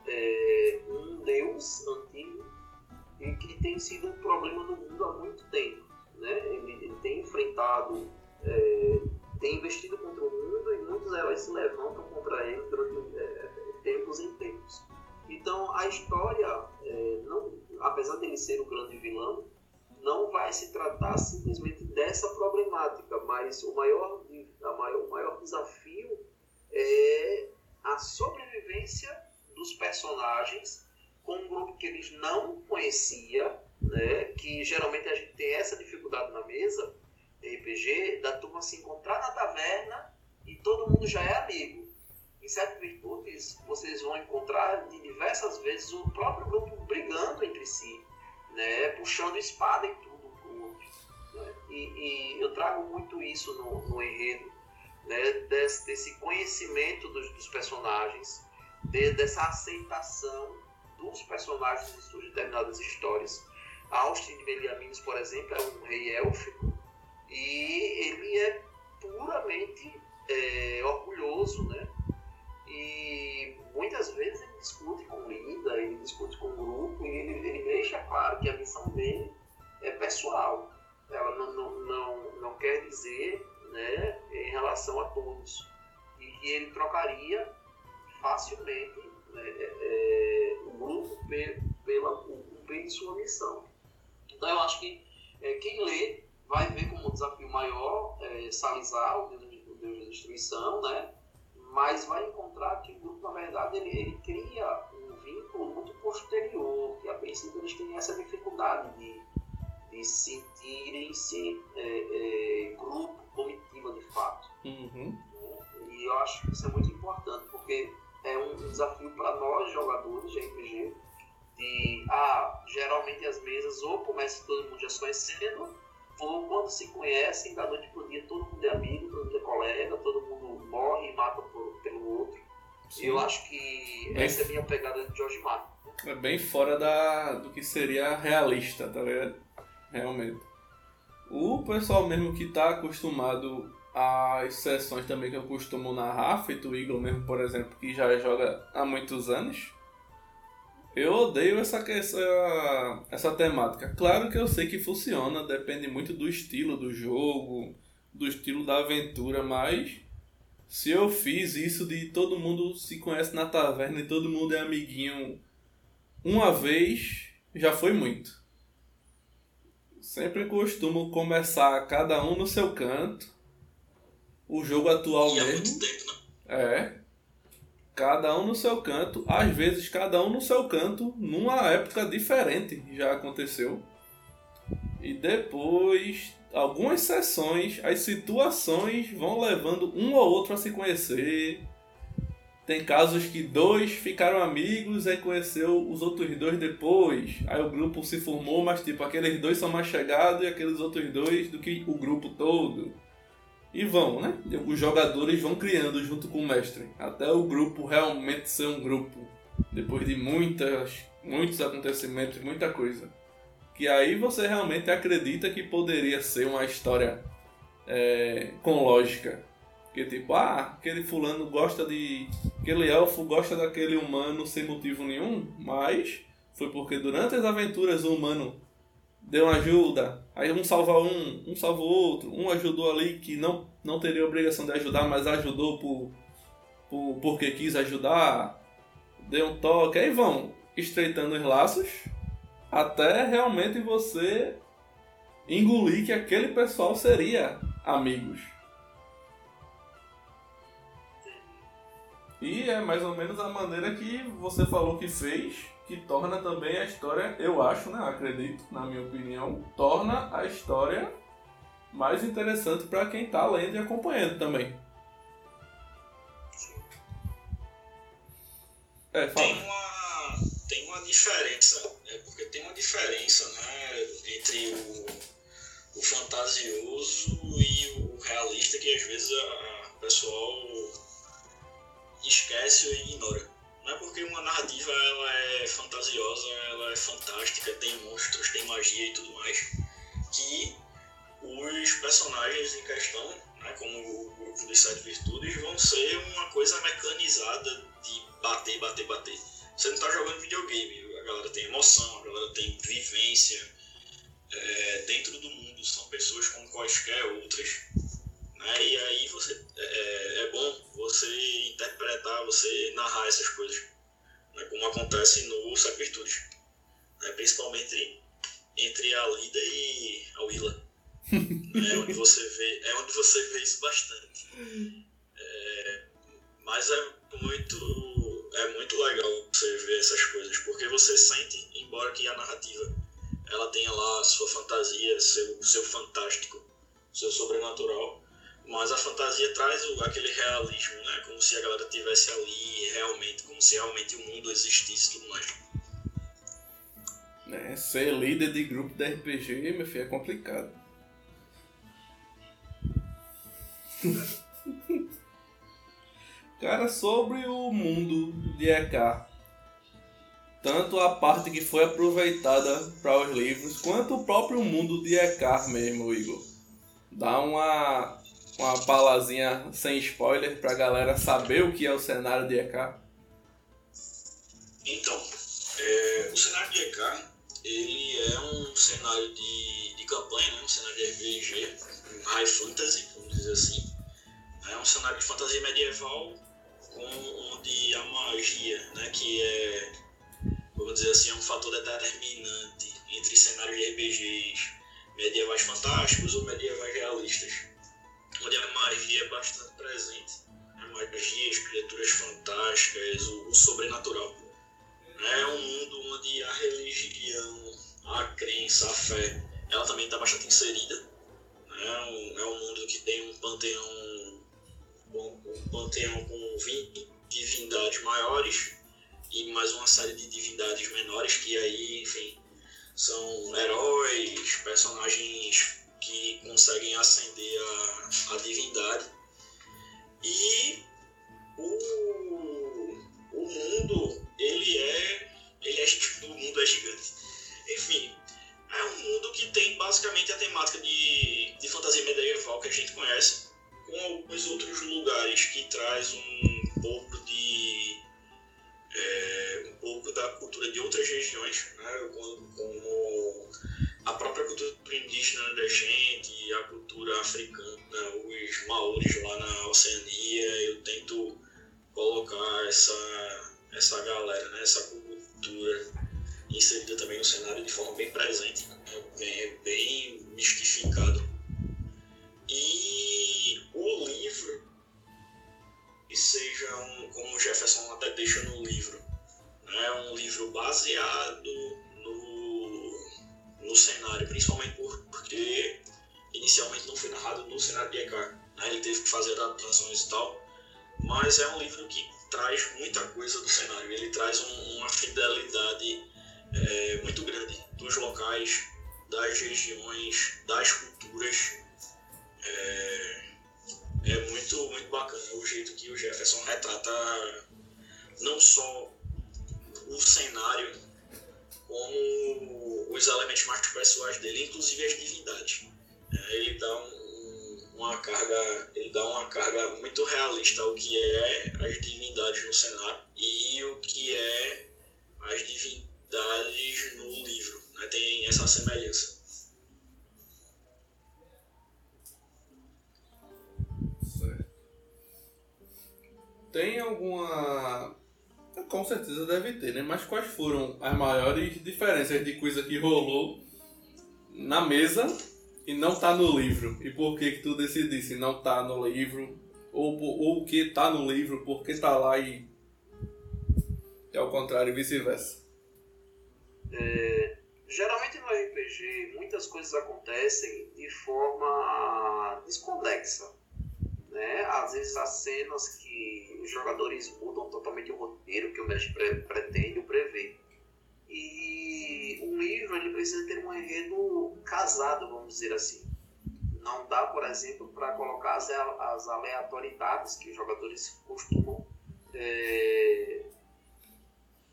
é, um deus antigo e que tem sido um problema no mundo há muito tempo. Né? Ele, ele tem enfrentado, é, tem investido contra o mundo e muitos heróis se levantam contra ele durante é, tempos em tempos. Então a história, é, não, apesar ser o grande vilão, não vai se tratar simplesmente dessa problemática, mas o maior, a maior, o maior desafio é a sobrevivência dos personagens com um grupo que eles não conhecia, né, que geralmente a gente tem essa dificuldade na mesa RPG, da turma se encontrar na taverna e todo mundo já é amigo. Sete Virtudes, vocês vão encontrar de diversas vezes o próprio grupo brigando entre si, né, puxando espada e tudo pro outro. Né? E, e, eu trago muito isso no, no enredo, né, desse, desse conhecimento dos, dos personagens, de, dessa aceitação dos personagens em suas determinadas histórias. Austin de Meliaminos, por exemplo, é um rei élfico e ele é puramente é, orgulhoso, né? E muitas vezes ele discute com Lida, ele discute com o grupo e ele, ele deixa claro que a missão dele é pessoal. Ela não, não, não, não quer dizer né, em relação a todos. E que ele trocaria facilmente né, é, é, o grupo pela cumprir de sua missão. Então eu acho que é, quem lê vai ver como um desafio maior é, o Deus, o Deus da destruição, né? Mas vai encontrar que o grupo, na verdade, ele, ele cria um vínculo muito posterior, que a princípio eles têm essa dificuldade de, de sentirem-se é, é, grupo, comitiva de fato. Uhum. E eu acho que isso é muito importante, porque é um desafio para nós jogadores de RPG de ah, geralmente as mesas ou começa todo mundo já se conhecendo quando se conhecem da noite pro dia todo mundo é amigo, todo mundo é colega, todo mundo morre e mata por, pelo outro. Sim. Eu acho que bem, essa é a minha pegada de George Martin. É bem fora da, do que seria realista, tá ligado? Realmente. O pessoal mesmo que tá acostumado as sessões também que eu costumo narrar, feito o Igor mesmo, por exemplo, que já joga há muitos anos, Eu odeio essa, essa, essa temática. Claro que eu sei que funciona, depende muito do estilo do jogo, do estilo da aventura, mas se eu fiz isso de todo mundo se conhece na taverna e todo mundo é amiguinho uma vez, já foi muito. Sempre costumo começar cada um no seu canto. O jogo atual E há mesmo. muito tempo, né? É. Cada um no seu canto, às vezes cada um no seu canto, numa época diferente, já aconteceu. E depois, algumas sessões, as situações vão levando um ou outro a se conhecer. Tem casos que dois ficaram amigos e conheceu os outros dois depois. Aí o grupo se formou, mas tipo, aqueles dois são mais chegados e aqueles outros dois do que o grupo todo. E vão, né? Os jogadores vão criando junto com o mestre. Até o grupo realmente ser um grupo. Depois de muitas, muitos acontecimentos, muita coisa. Que aí você realmente acredita que poderia ser uma história é, com lógica. Que tipo, ah, aquele fulano gosta de. Aquele elfo gosta daquele humano sem motivo nenhum, mas foi porque durante as aventuras o humano deu ajuda, aí um salva um, um salva o outro, um ajudou ali que não, não teria obrigação de ajudar, mas ajudou por, por, porque quis ajudar, deu um toque, aí vão estreitando os laços até realmente você engolir que aquele pessoal seria amigos. E é mais ou menos a maneira que você falou que fez, que torna também a história, eu acho, né? Acredito, na minha opinião, torna a história mais interessante para quem tá lendo e acompanhando também. É, Tem uma, tem uma diferença, é porque tem uma diferença né, entre o, o fantasioso e o realista que às vezes o pessoal esquece ou ignora. Não é porque uma narrativa ela é fantasiosa, ela é fantástica, tem monstros, tem magia e tudo mais, que os personagens em questão, né, como o grupo dos sete virtudes, vão ser uma coisa mecanizada de bater, bater, bater. Você não está jogando videogame, a galera tem emoção, a galera tem vivência. É, dentro do mundo são pessoas como quaisquer outras. Né? E aí você é, é bom você interpretar, você narrar essas coisas. Né? Como acontece no Sete Virtudes. Né? Principalmente entre a Lida e a Willa. é onde você vê, é onde você vê isso bastante. É, mas é muito, é muito legal você ver essas coisas, porque você sente, embora que a narrativa ela tenha lá sua fantasia, seu, seu fantástico, seu sobrenatural, mas a fantasia traz o, aquele realismo, né? Como se a galera tivesse ali realmente, como se realmente o mundo existisse tudo mais. É, ser líder de grupo de RPG, meu filho, é complicado. Cara, sobre o mundo de EK, tanto a parte que foi aproveitada para os livros, quanto o próprio mundo de EK mesmo, Igor. Dá uma, uma palazinha sem spoiler pra galera saber o que é o cenário de EK. Então, é, o cenário de EK, ele é um cenário de, de campanha, né? um cenário de RPG, high fantasy, vamos dizer assim. É um cenário de fantasia medieval com, onde a magia, né, que é, vamos dizer assim, é um fator determinante entre cenários de RPGs medievais fantásticos ou medievais realistas, onde a magia é bastante presente. A magia, as criaturas fantásticas, o, o sobrenatural. É um mundo onde a religião, a crença, a fé, ela também está bastante inserida. É um, é um mundo que tem um panteão, um, um panteão com 20 divindades maiores e mais uma série de divindades menores que aí, enfim, são heróis, personagens que conseguem ascender a, a divindade. E o, o mundo, ele é, ele é. O mundo é gigante. Enfim, é um mundo que tem basicamente a temática de, de fantasia medieval que a gente conhece, com alguns outros lugares que traz um pouco de. É, um pouco da cultura de outras regiões, né, como, como a própria cultura indígena da gente, a cultura africana, os maores lá na Oceania, eu tento colocar essa, essa galera, né, essa cultura inserida também no cenário de forma bem presente, tá no livro? E por que que tu decidisse não tá no livro? Ou, ou o que tá no livro, por que tá lá e... e ao contrário, vice-versa? É, geralmente no RPG muitas coisas acontecem de forma desconexa. Né? Às vezes as cenas que os jogadores mudam totalmente o roteiro que o mestre pre pretende ou prevê. E um livro ele precisa ter um enredo casado, vamos dizer assim. Não dá, por exemplo, para colocar as, as, aleatoriedades que os jogadores costumam é,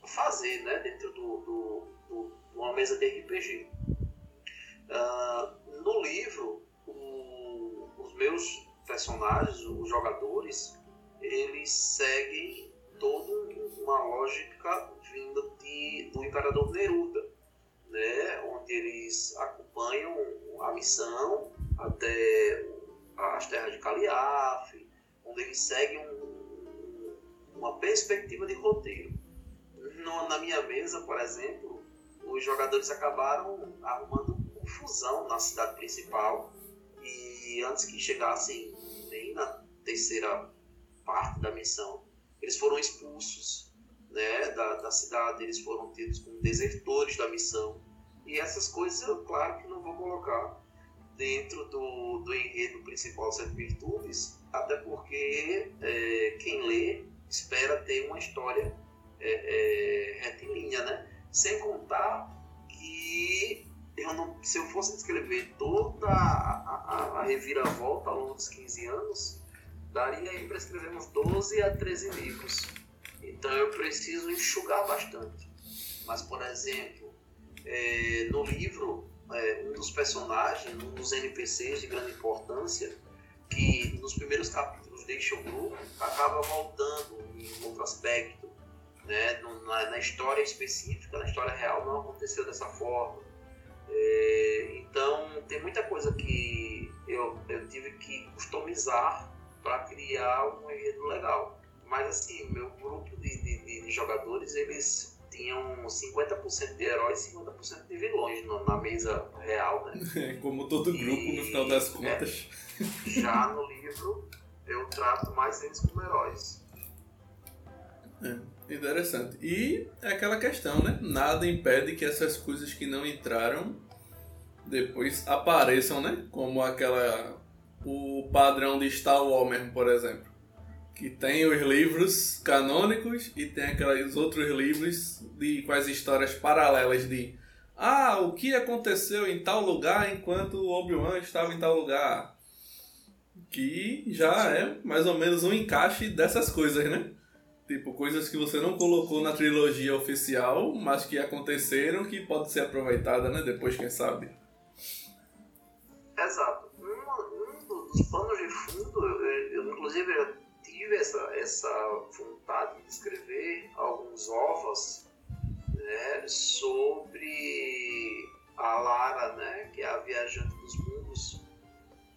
fazer né, dentro do, do, do, de uma mesa de RPG. Uh, ah, no livro, o, os meus personagens, os jogadores, eles seguem toda uma lógica vinda de, do Imperador Neruda, né? onde eles acompanham a missão até as terras de Caliaf, onde eles seguem um, uma perspectiva de roteiro. No, na minha mesa, por exemplo, os jogadores acabaram arrumando confusão na cidade principal e antes que chegassem nem na terceira parte da missão, eles foram expulsos né, da, da cidade, eles foram tidos como desertores da missão. E essas coisas, eu, claro que não vou colocar dentro do, do enredo principal Sete Virtudes, até porque é, quem lê espera ter uma história é, é, retilínea, né? Sem contar que eu não, se eu fosse descrever toda a, a, a reviravolta ao longo dos 15 anos, daria aí para escrever uns 12 a 13 livros. Então eu preciso enxugar bastante. Mas, por exemplo, é, no livro, é, um dos personagens, um dos NPCs de grande importância, que nos primeiros capítulos deixa o grupo, acaba voltando em outro aspecto. Né? Na, na história específica, na história real, não aconteceu dessa forma. É, então, tem muita coisa que eu, eu tive que customizar para criar um enredo legal. Mas, assim, meu grupo de, de, de jogadores, eles tinham 50% de heróis e 50% de vilões na mesa real, né? Como todo grupo, e, no final das é, contas. É, já no livro, eu trato mais eles como heróis. É, interessante. E é aquela questão, né? Nada impede que essas coisas que não entraram depois apareçam, né? Como aquela. O padrão de Star Wars mesmo, por exemplo. Que tem os livros canônicos e tem aqueles outros livros de, com as histórias paralelas de. Ah, o que aconteceu em tal lugar enquanto o Obi-Wan estava em tal lugar? Que já é mais ou menos um encaixe dessas coisas, né? Tipo, coisas que você não colocou na trilogia oficial, mas que aconteceram que pode ser aproveitada, né? Depois, quem sabe. Exato. Um, um dos panos de fundo, eu, eu inclusive tive essa, essa vontade de escrever alguns ovos né, sobre a Lara, né, que é a viajante dos mundos.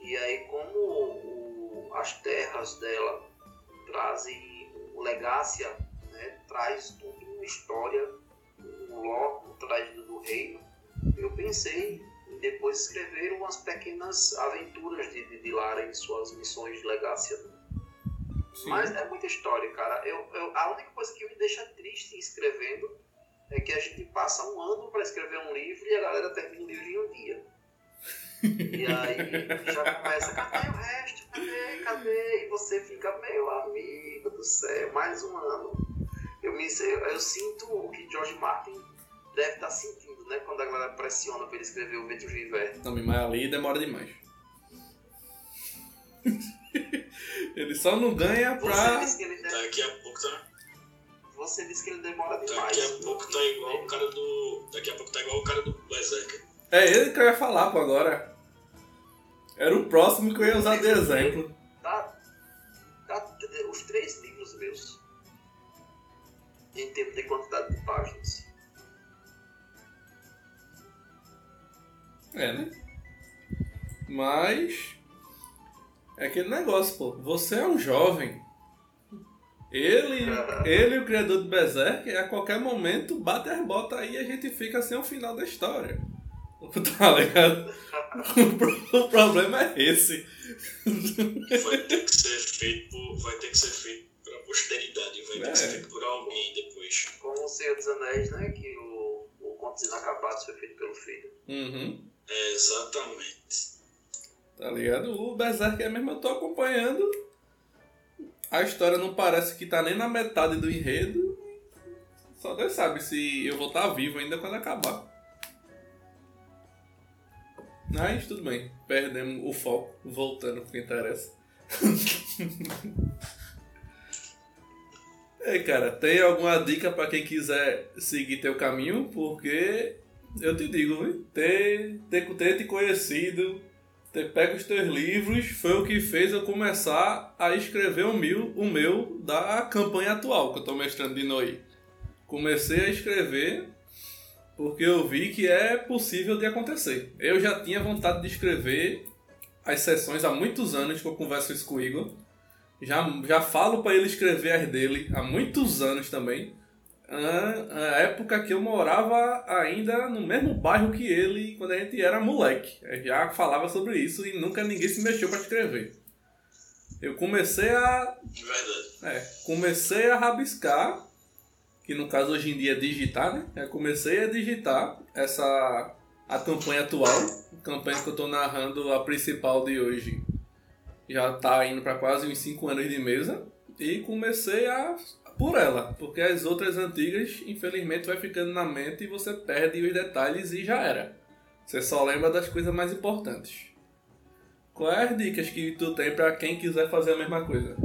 E aí como o, as terras dela trazem o Legácia, né, traz toda uma história, um lore trás do, reino, eu pensei em depois escrever umas pequenas aventuras de, de, de Lara em suas missões de Legácia. Mas é muita história, cara. Eu, eu, a única coisa que me deixa triste escrevendo é que a gente passa um ano para escrever um livro e a galera termina o livro em um dia. E aí já começa, cadê o resto? Cadê? Cadê? E você fica, meu amigo do céu, mais um ano. Eu, me, eu, eu sinto o que George Martin deve estar tá sentindo, né? Quando a galera pressiona para ele escrever o Ventos de Inverno. Não, mas ali demora demais. ele só não ganha pra. Deve... Daqui a pouco tá. Você disse que ele demora demais. Daqui a pouco tá igual o cara do. Daqui a pouco tá igual o cara do Berserker. É ele que eu ia falar, pô, agora. Era o próximo que eu ia usar de exemplo. Tá, tá, os três livros meus. Em termos de quantidade de páginas. É, né? Mas. É aquele negócio, pô. Você é um jovem. Ele, ele o criador do Berserk, a qualquer momento bate as botas aí e a gente fica sem o final da história. Tá ligado? O problema é esse. Vai ter que ser feito por, vai ter que ser feito pra posteridade, vai ter é. que ser feito por alguém depois. Como o Senhor dos Anéis, né? Que o, o Contos Inacabados foi feito pelo filho. Uhum. É, exatamente. Tá ligado? O Berserk é mesmo, eu tô acompanhando. A história não parece que tá nem na metade do enredo. Só Deus sabe se eu vou estar tá vivo ainda quando acabar. Mas tudo bem, perdemos o foco, voltando pro que interessa. Ei, cara, tem alguma dica para quem quiser seguir teu caminho? Porque eu te digo, viu? ter, ter, ter te conhecido, ter pego os teus livros, foi o que fez eu começar a escrever o meu, o meu da campanha atual que eu tô mestrando de Noi. Comecei a escrever porque eu vi que é possível de acontecer. Eu já tinha vontade de escrever as sessões há muitos anos que eu converso isso com o Igor. Já, já falo para ele escrever as dele há muitos anos também. A época que eu morava ainda no mesmo bairro que ele, quando a gente era moleque. Eu já falava sobre isso e nunca ninguém se mexeu para escrever. Eu comecei a. Verdade. É, comecei a rabiscar que no caso hoje em dia é digitar, né? Eu comecei a digitar essa a campanha atual, a campanha que eu estou narrando, a principal de hoje, já está indo para quase uns 5 anos de mesa e comecei a por ela, porque as outras antigas, infelizmente, vai ficando na mente e você perde os detalhes e já era. Você só lembra das coisas mais importantes. Quais as dicas que tu tem para quem quiser fazer a mesma coisa?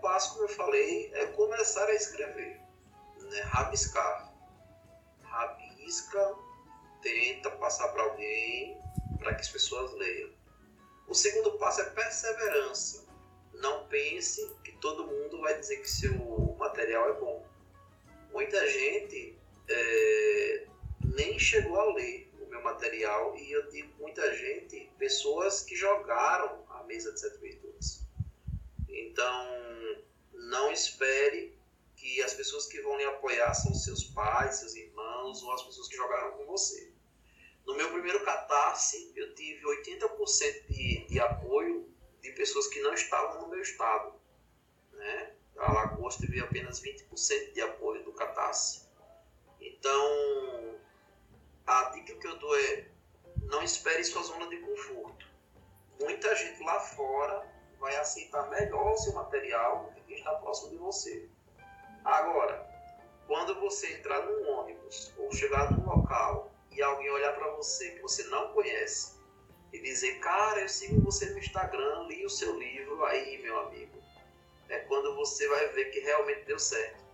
passo, como eu falei, é começar a escrever, né? rabiscar. Rabisca, tenta passar para alguém, para que as pessoas leiam. O segundo passo é perseverança. Não pense que todo mundo vai dizer que seu material é bom. Muita gente é, nem chegou a ler o meu material e eu digo muita gente, pessoas que jogaram a mesa de sete virtudes. Então, não espere que as pessoas que vão lhe apoiar são seus pais, seus irmãos ou as pessoas que jogaram com você. No meu primeiro catarse, eu tive 80% de, de apoio de pessoas que não estavam no meu estado. Né? Alagoas teve apenas 20% de apoio do catarse. Então, a dica que eu dou é não espere sua zona de conforto. Muita gente lá fora vai aceitar melhor o seu material do que quem está próximo de você. Agora, quando você entrar num ônibus ou chegar num local e alguém olhar para você que você não conhece e dizer, cara, eu sigo você no Instagram, li o seu livro, aí, meu amigo, é quando você vai ver que realmente deu certo.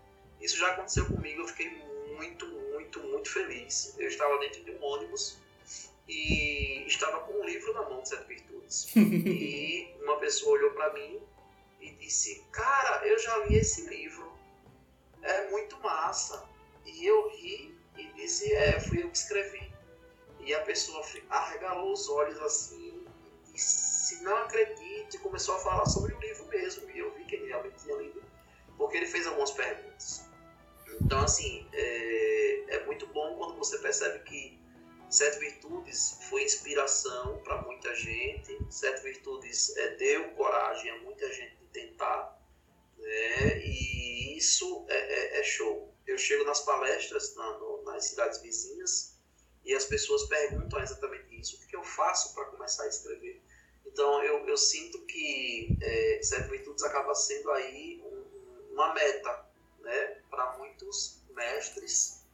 Isso já aconteceu comigo, eu fiquei muito, muito, muito feliz. Eu estava dentro de um ônibus e estava com um livro na mão de Sete Virtudes. e uma pessoa olhou para mim e disse: Cara, eu já li esse livro. É massa. E eu ri e disse, é, fui eu que escrevi. E a pessoa arregalou os olhos assim e disse, não acredito, e começou a falar sobre o livro mesmo. E eu vi que ele realmente tinha lido, porque ele fez algumas perguntas. Então, assim, é, é muito bom quando você percebe que Sete Virtudes foi inspiração para muita gente, Sete Virtudes é, deu coragem a muita gente de tentar, né? e isso é, é, é show. Eu chego nas palestras na, no, nas cidades vizinhas e as pessoas perguntam exatamente isso: o que eu faço para começar a escrever? Então eu, eu sinto que é, Sete Virtudes acaba sendo aí um, uma meta né, para muitos mestres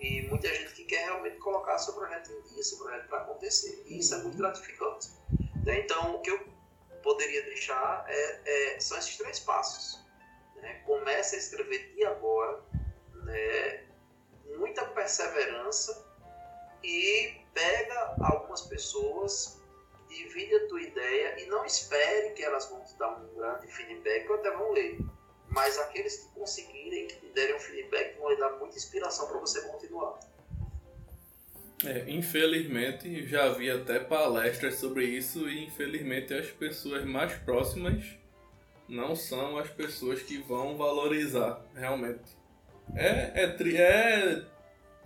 e muita gente que quer realmente colocar seu projeto em dia, seu projeto para acontecer. E isso é muito gratificante. Né? Então, o que eu poderia deixar é, é, são esses três passos. Né? Comece a escrever de agora, né? muita perseverança e pega algumas pessoas, divide a tua ideia e não espere que elas vão te dar um grande feedback ou até vão ler mas aqueles que conseguirem, que derem um feedback, vão lhe dar muita inspiração para você continuar. É, infelizmente, já vi até palestras sobre isso e infelizmente as pessoas mais próximas não são as pessoas que vão valorizar realmente. É, é, é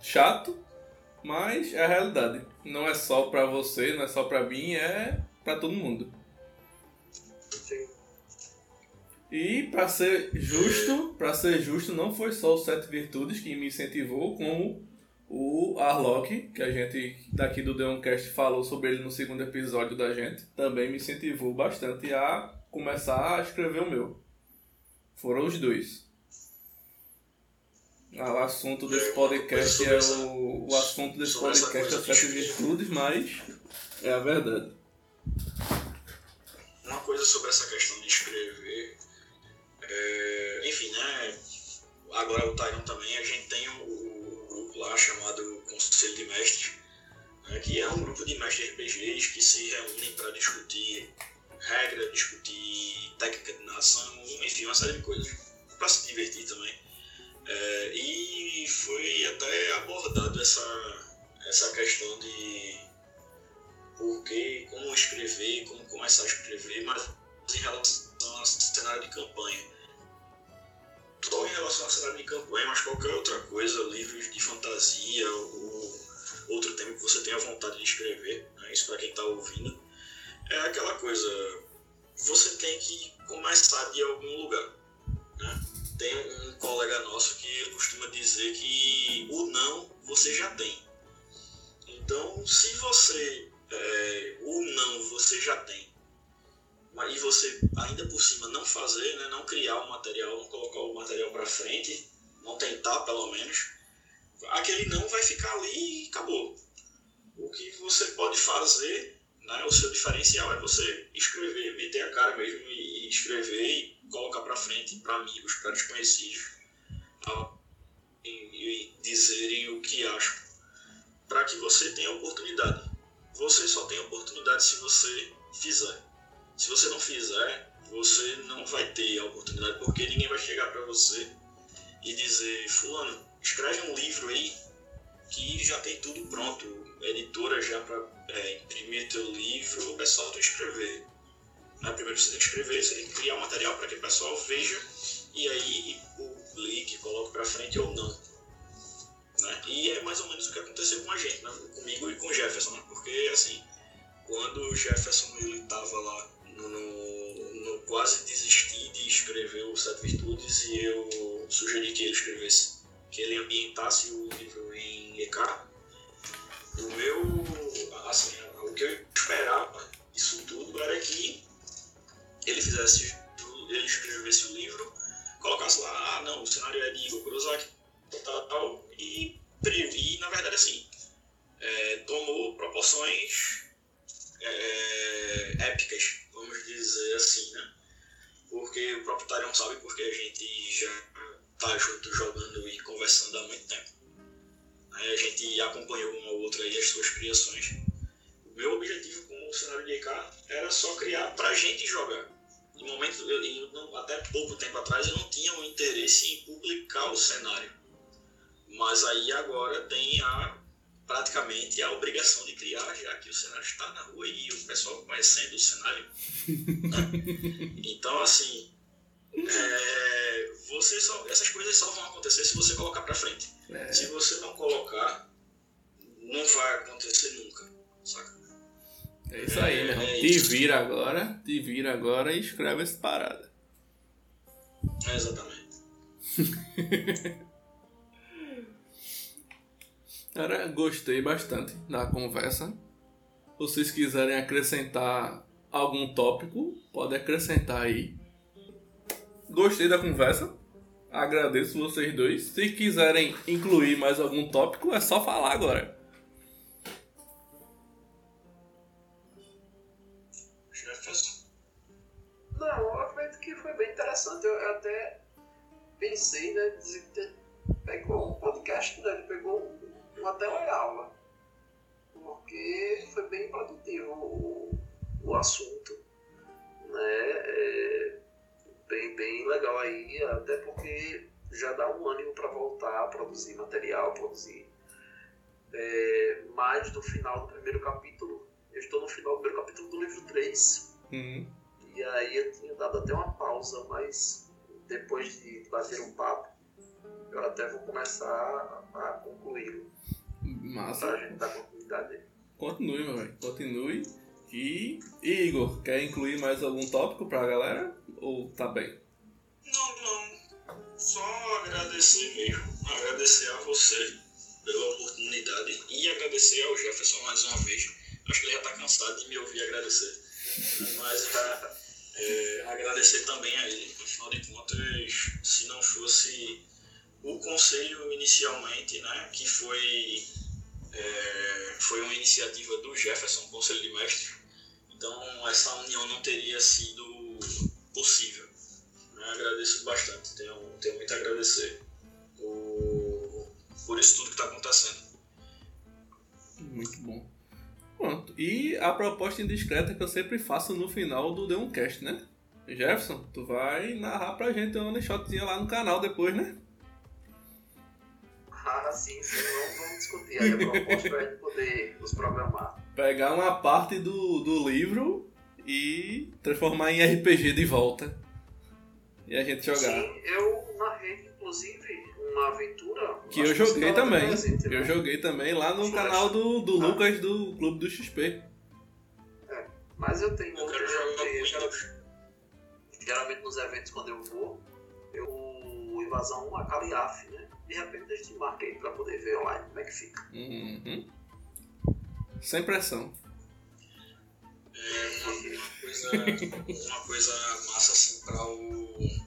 chato, mas é a realidade. Não é só para você, não é só para mim, é para todo mundo. E para ser justo, para ser justo, não foi só o Sete Virtudes que me incentivou, como o Arlock, que a gente daqui do Deoncast falou sobre ele no segundo episódio da gente, também me incentivou bastante a começar a escrever o meu. Foram os dois. Ah, o assunto desse podcast é o, o assunto desse podcast é Sete Virtudes, mas é a verdade. Uma coisa sobre essa questão de escrever é, enfim, né? Agora o Taiwan também, a gente tem o, o, grupo lá chamado Conselho de Mestres, né, que é um grupo de mestres RPGs que se reúnem para discutir regra, discutir técnica de narração, enfim, uma série de coisas. Para se divertir também. É, e foi até abordado essa, essa questão de por que, como escrever, como começar a escrever, mas em relação ao cenário de campanha só em relação ao cenário de campanha, mas qualquer outra coisa, livros de fantasia ou outro tema que você tenha vontade de escrever, né? isso para quem está ouvindo, é aquela coisa, você tem que começar de algum lugar. Tem um colega nosso que ele costuma dizer que o não você já tem. Então, se você é, o não você já tem e você ainda por cima não fazer, né, não criar o material, não colocar o material para frente, não tentar pelo menos, aquele não vai ficar ali e acabou. O que você pode fazer, né, o seu diferencial é você escrever, meter a cara mesmo e escrever e colocar para frente para amigos, para desconhecidos, tá? e, e dizerem o que acham, para que você tenha oportunidade. Você só tem oportunidade se você fizer. Se você não fizer, você não vai ter a oportunidade, porque ninguém vai chegar para você e dizer: Fulano, escreve um livro aí que já tem tudo pronto, editora já para é, imprimir teu livro, é só tu escrever. Né? Primeiro você tem que escrever, você tem que criar um material para que o pessoal veja e aí publique, coloque para frente ou não. Né? E é mais ou menos o que aconteceu com a gente, né? comigo e com o Jefferson, né? porque assim, quando o Jefferson estava lá no, no, quase desisti de escrever o Sete Virtudes e eu sugeri que ele escrevesse, que ele ambientasse o livro em EK. O meu, assim, o que eu esperava isso tudo era que ele fizesse, ele escrevesse o livro, colocasse lá, ah não, o cenário é de Igor Kurosaki, tal, tal, e, e na verdade assim, é, tomou proporções é, épicas vamos dizer assim, né? Porque o próprio Tarion sabe porque a gente já tá junto jogando e conversando há muito tempo. Aí a gente acompanhou uma ou outra aí as suas criações. O meu objetivo com o cenário de EK era só criar pra gente jogar. No momento, eu, eu não, até pouco tempo atrás, eu não tinha um interesse em publicar o cenário. Mas aí agora tem a praticamente a obrigação de criar, já que o cenário está na rua e o pessoal conhecendo o cenário. Né? Então, assim, é, você só, essas coisas só vão acontecer se você colocar para frente. É. Se você não colocar, não vai acontecer nunca, saca? É isso aí, meu é, é Te vira agora, te vira agora e escreve essa parada. É exatamente. Cara, gostei bastante da conversa. Se vocês quiserem acrescentar algum tópico, pode acrescentar aí. Gostei da conversa. Agradeço vocês dois. Se quiserem incluir mais algum tópico, é só falar agora. Interessante. Eu até pensei, né, dizer que pegou um podcast, né, pegou um, uma teleaula. Porque foi bem produtivo o, o assunto. Né? É, bem, bem legal aí, até porque já dá um ânimo para voltar a produzir material, produzir é, mais no final do primeiro capítulo. Eu estou no final do primeiro capítulo do livro 3. Uhum. E aí eu tinha dado até uma pausa, mas depois de bater um papo, eu até vou começar a, a concluí-lo. Massa. Pra gente dar continuidade. Continue, meu velho. Continue. E, Igor, quer incluir mais algum tópico pra galera? Ou tá bem? Não, não. Só agradecer mesmo. Agradecer a você pela oportunidade e agradecer ao Jefferson mais uma vez. Acho que ele já tá cansado de me ouvir agradecer. Mas é, agradecer também a ele. Afinal de contas, se não fosse o conselho inicialmente, né, que foi, é, foi uma iniciativa do Jefferson, Conselho de Mestres, então essa união não teria sido possível. Né? Agradeço bastante, tenho, tenho muito a agradecer por, por isso tudo que está acontecendo. Muito bom. Pronto. E a proposta indiscreta que eu sempre faço no final do The Uncast, né? Jefferson, tu vai narrar pra gente uma shotzinha lá no canal depois, né? Ah, sim, sim. Vamos, vamos discutir aí a proposta pra gente poder nos programar pegar uma parte do, do livro e transformar em RPG de volta. E a gente jogar. Sim, eu narrei, inclusive, uma aventura. Que eu joguei que também. Presente, né? Eu joguei também lá no canal do, do ah. Lucas do Clube do XP. É, mas eu tenho eu quero jogar geralmente, geralmente nos eventos quando eu vou, eu invasão uma Caliaf, né? De repente a gente marca aí pra poder ver online como é que fica. Uhum. Sem pressão. É, uma coisa, uma coisa massa assim para o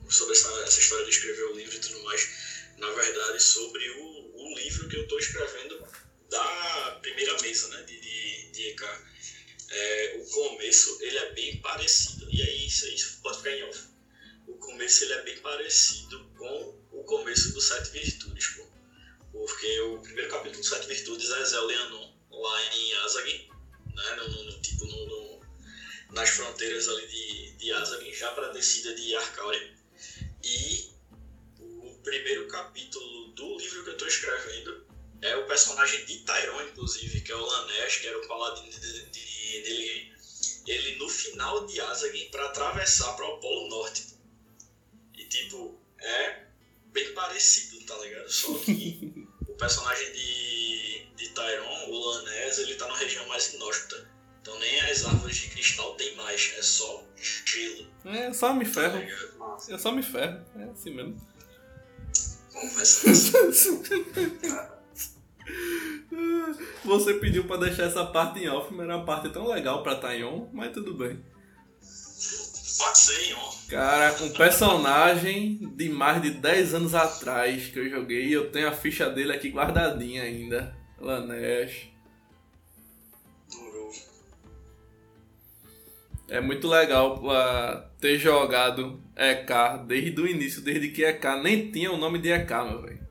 sobre essa, essa história de escrever o livro e tudo mais. Na verdade, sobre o, o livro que eu estou escrevendo da primeira mesa, né, de, de, de EK. É, o começo ele é bem parecido e aí isso, isso pode ficar em off. O começo ele é bem parecido com o começo do Sete Virtudes, pô. porque o primeiro capítulo do Sete Virtudes é Zé Leanon lá em Azagin, né, no, no, tipo no, no, nas fronteiras ali de, de Azagin, já para a descida de Arcáurea. E primeiro capítulo do livro que eu estou escrevendo é o personagem de Tyron, inclusive, que é o Lanesh, que era o paladino de, de, de, de ele no final de Azagin para atravessar para o Polo Norte. E tipo, é bem parecido, tá ligado? Só que o personagem de de Tyron, o Lanés, ele tá na região mais inóspita. Então nem as árvores de cristal tem mais, é só gelo. É, só me ferro. Tá eu só me ferro, é assim mesmo. Conversa Você pediu pra deixar essa parte em off, mas era uma parte tão legal pra Tyon, mas tudo bem. Pode ser em off. Cara, um personagem de mais de 10 anos atrás que eu joguei e eu tenho a ficha dele aqui guardadinha ainda. Lanesh. É muito legal uh, ter jogado EK desde o início, desde que EK nem tinha o nome de EK, meu velho.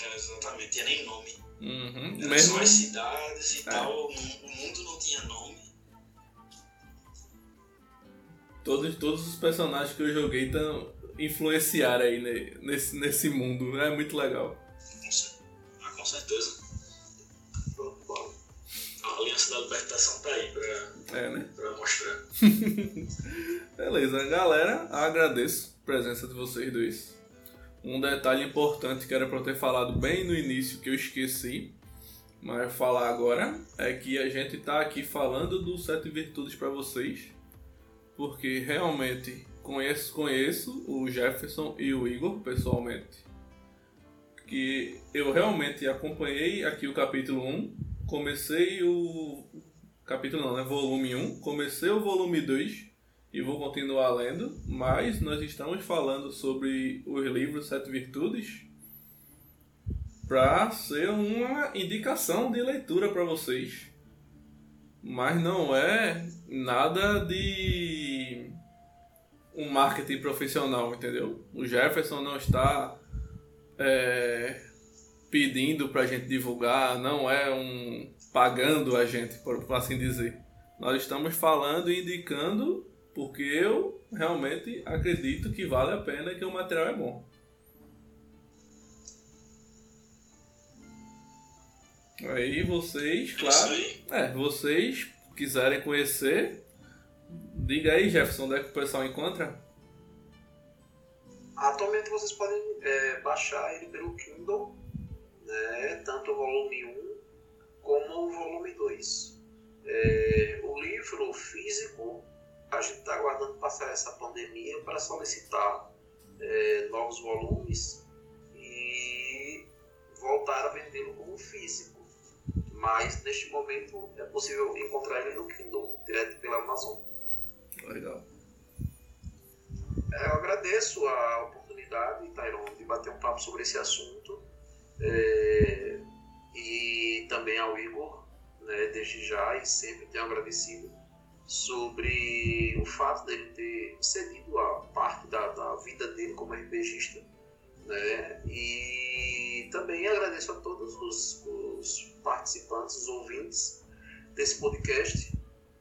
É, exatamente, tinha nem nome. Uhum. Era Mesmo... só as cidades e é. tal, o mundo não tinha nome. Todos, todos os personagens que eu joguei tão influenciaram aí nesse, nesse mundo, é muito legal. Ah, com certeza. A Aliança da Libertação tá aí pra, É, né? pra mostrar. Beleza, galera, agradeço a presença de vocês dois. Um detalhe importante que era para eu ter falado bem no início que eu esqueci, mas falar agora, é que a gente tá aqui falando dos sete virtudes para vocês, porque realmente conheço, conheço o Jefferson e o Igor pessoalmente, que eu realmente acompanhei aqui o capítulo 1, comecei o capítulo não, né, volume 1, comecei o volume 2 e vou continuar lendo, mas nós estamos falando sobre os livros Sete Virtudes para ser uma indicação de leitura para vocês. Mas não é nada de um marketing profissional, entendeu? O Jefferson não está é, pedindo para a gente divulgar, não é um pagando a gente, por, por assim dizer. Nós estamos falando e indicando porque eu realmente acredito que vale a pena e que o material é bom. Aí vocês, É claro, é, vocês quiserem conhecer, diga aí, Jefferson, onde é que o pessoal encontra? Atualmente vocês podem é, baixar ele pelo Kindle, né, tanto o volume 1 como o volume 2. É, o livro físico, a gente está aguardando passar essa pandemia para solicitar é, novos volumes e voltar a vendê-lo como físico. Mas neste momento é possível encontrar ele no Kindle, direto pela Amazon. Legal. É, Eu agradeço a oportunidade, Tairon, de bater um papo sobre esse assunto. É, e também ao Igor, né, desde já, e sempre tenho agradecido, sobre o fato dele ter cedido a parte da, da vida dele como RPGista. Né, e também agradeço a todos os, os participantes, os ouvintes desse podcast,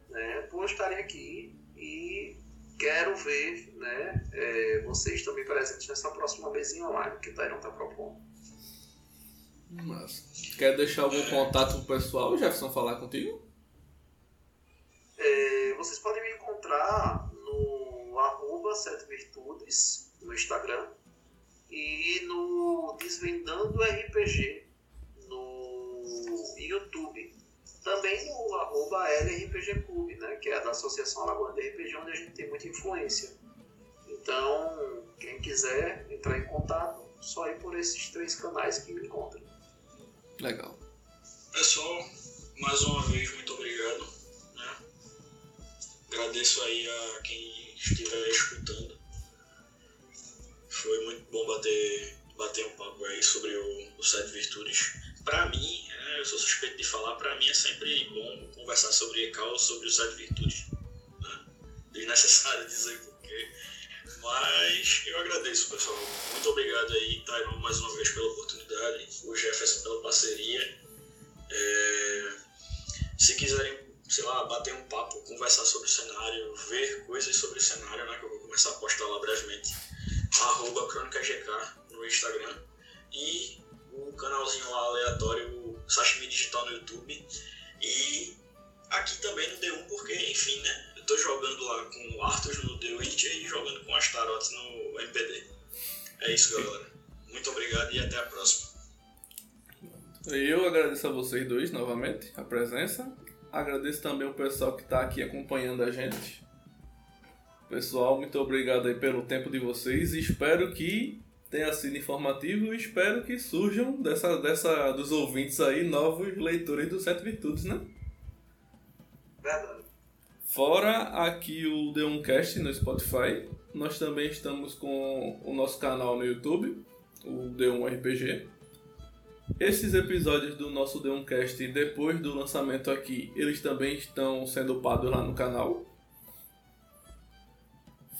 né, por estarem aqui e quero ver né, é, vocês também presentes nessa próxima mesinha online que o Tairon está propondo. Massa. Quer deixar algum contato pro pessoal, Jefferson, falar contigo? É, vocês podem me encontrar no arroba Sete Virtudes no Instagram e no Desvendando RPG no YouTube. Também no arroba LRPG Clube, né, que é da Associação Alagoana de RPG, onde a gente tem muita influência. Então, quem quiser entrar em contato, só ir por esses três canais que me encontram. Legal. Pessoal, mais uma vez, muito obrigado. Né? Agradeço aí a quem estiver escutando. Foi muito bom bater, bater um papo aí sobre o, o Sete Virtudes. Pra mim, né, eu sou suspeito de falar, pra mim é sempre bom conversar sobre ECAL, sobre o Sete Virtudes. Né? Desnecessário dizer porquê. Mas eu agradeço, pessoal. Muito obrigado aí, Tairon, mais uma vez pela oportunidade. O Jefferson pela parceria. É, se quiserem, sei lá, bater um papo, conversar sobre o cenário, ver coisas sobre o cenário, né, que eu vou começar a postar lá brevemente, arroba CrônicaGK no Instagram isso, galera. Muito obrigado e até a próxima. Eu agradeço a vocês dois novamente a presença. Agradeço também o pessoal que está aqui acompanhando a gente. Pessoal, muito obrigado aí pelo tempo de vocês e espero que tenha sido informativo e espero que surjam dessa, dessa dos ouvintes aí novos leitores do Sete Virtudes, né? Verdade. Fora aqui o The1Cast no Spotify, nós também estamos com o nosso canal no YouTube, o D1RPG. Esses episódios do nosso D1Cast, depois do lançamento aqui, eles também estão sendo upados lá no canal.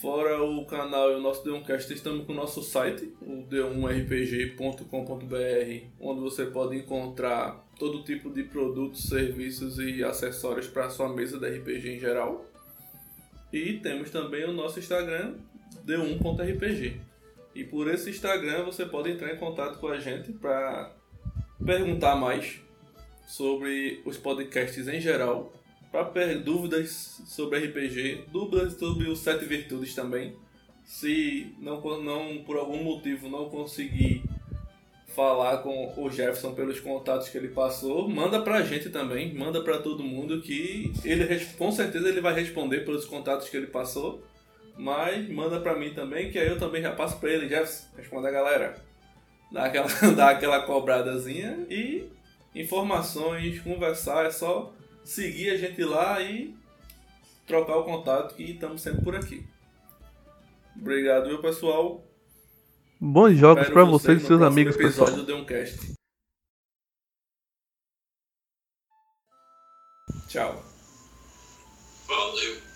Fora o canal e o nosso D1Cast, estamos com o nosso site, o d1rpg.com.br, onde você pode encontrar todo tipo de produtos, serviços e acessórios para sua mesa de RPG em geral. E temos também o nosso Instagram, d1.rpg. E por esse Instagram você pode entrar em contato com a gente para perguntar mais sobre os podcasts em geral, para dúvidas sobre RPG, dúvidas sobre os Sete Virtudes também. Se não, não por algum motivo não conseguir falar com o Jefferson pelos contatos que ele passou, manda pra gente também, manda pra todo mundo que ele com certeza ele vai responder pelos contatos que ele passou, mas manda pra mim também, que aí eu também já passo pra ele, Jefferson, responda a galera. Dá aquela, dá aquela cobradazinha e informações, conversar, é só seguir a gente lá e trocar o contato que estamos sempre por aqui. Obrigado, meu pessoal. Bons jogos para vocês e seus amigos, pessoal. Tchau. Valeu.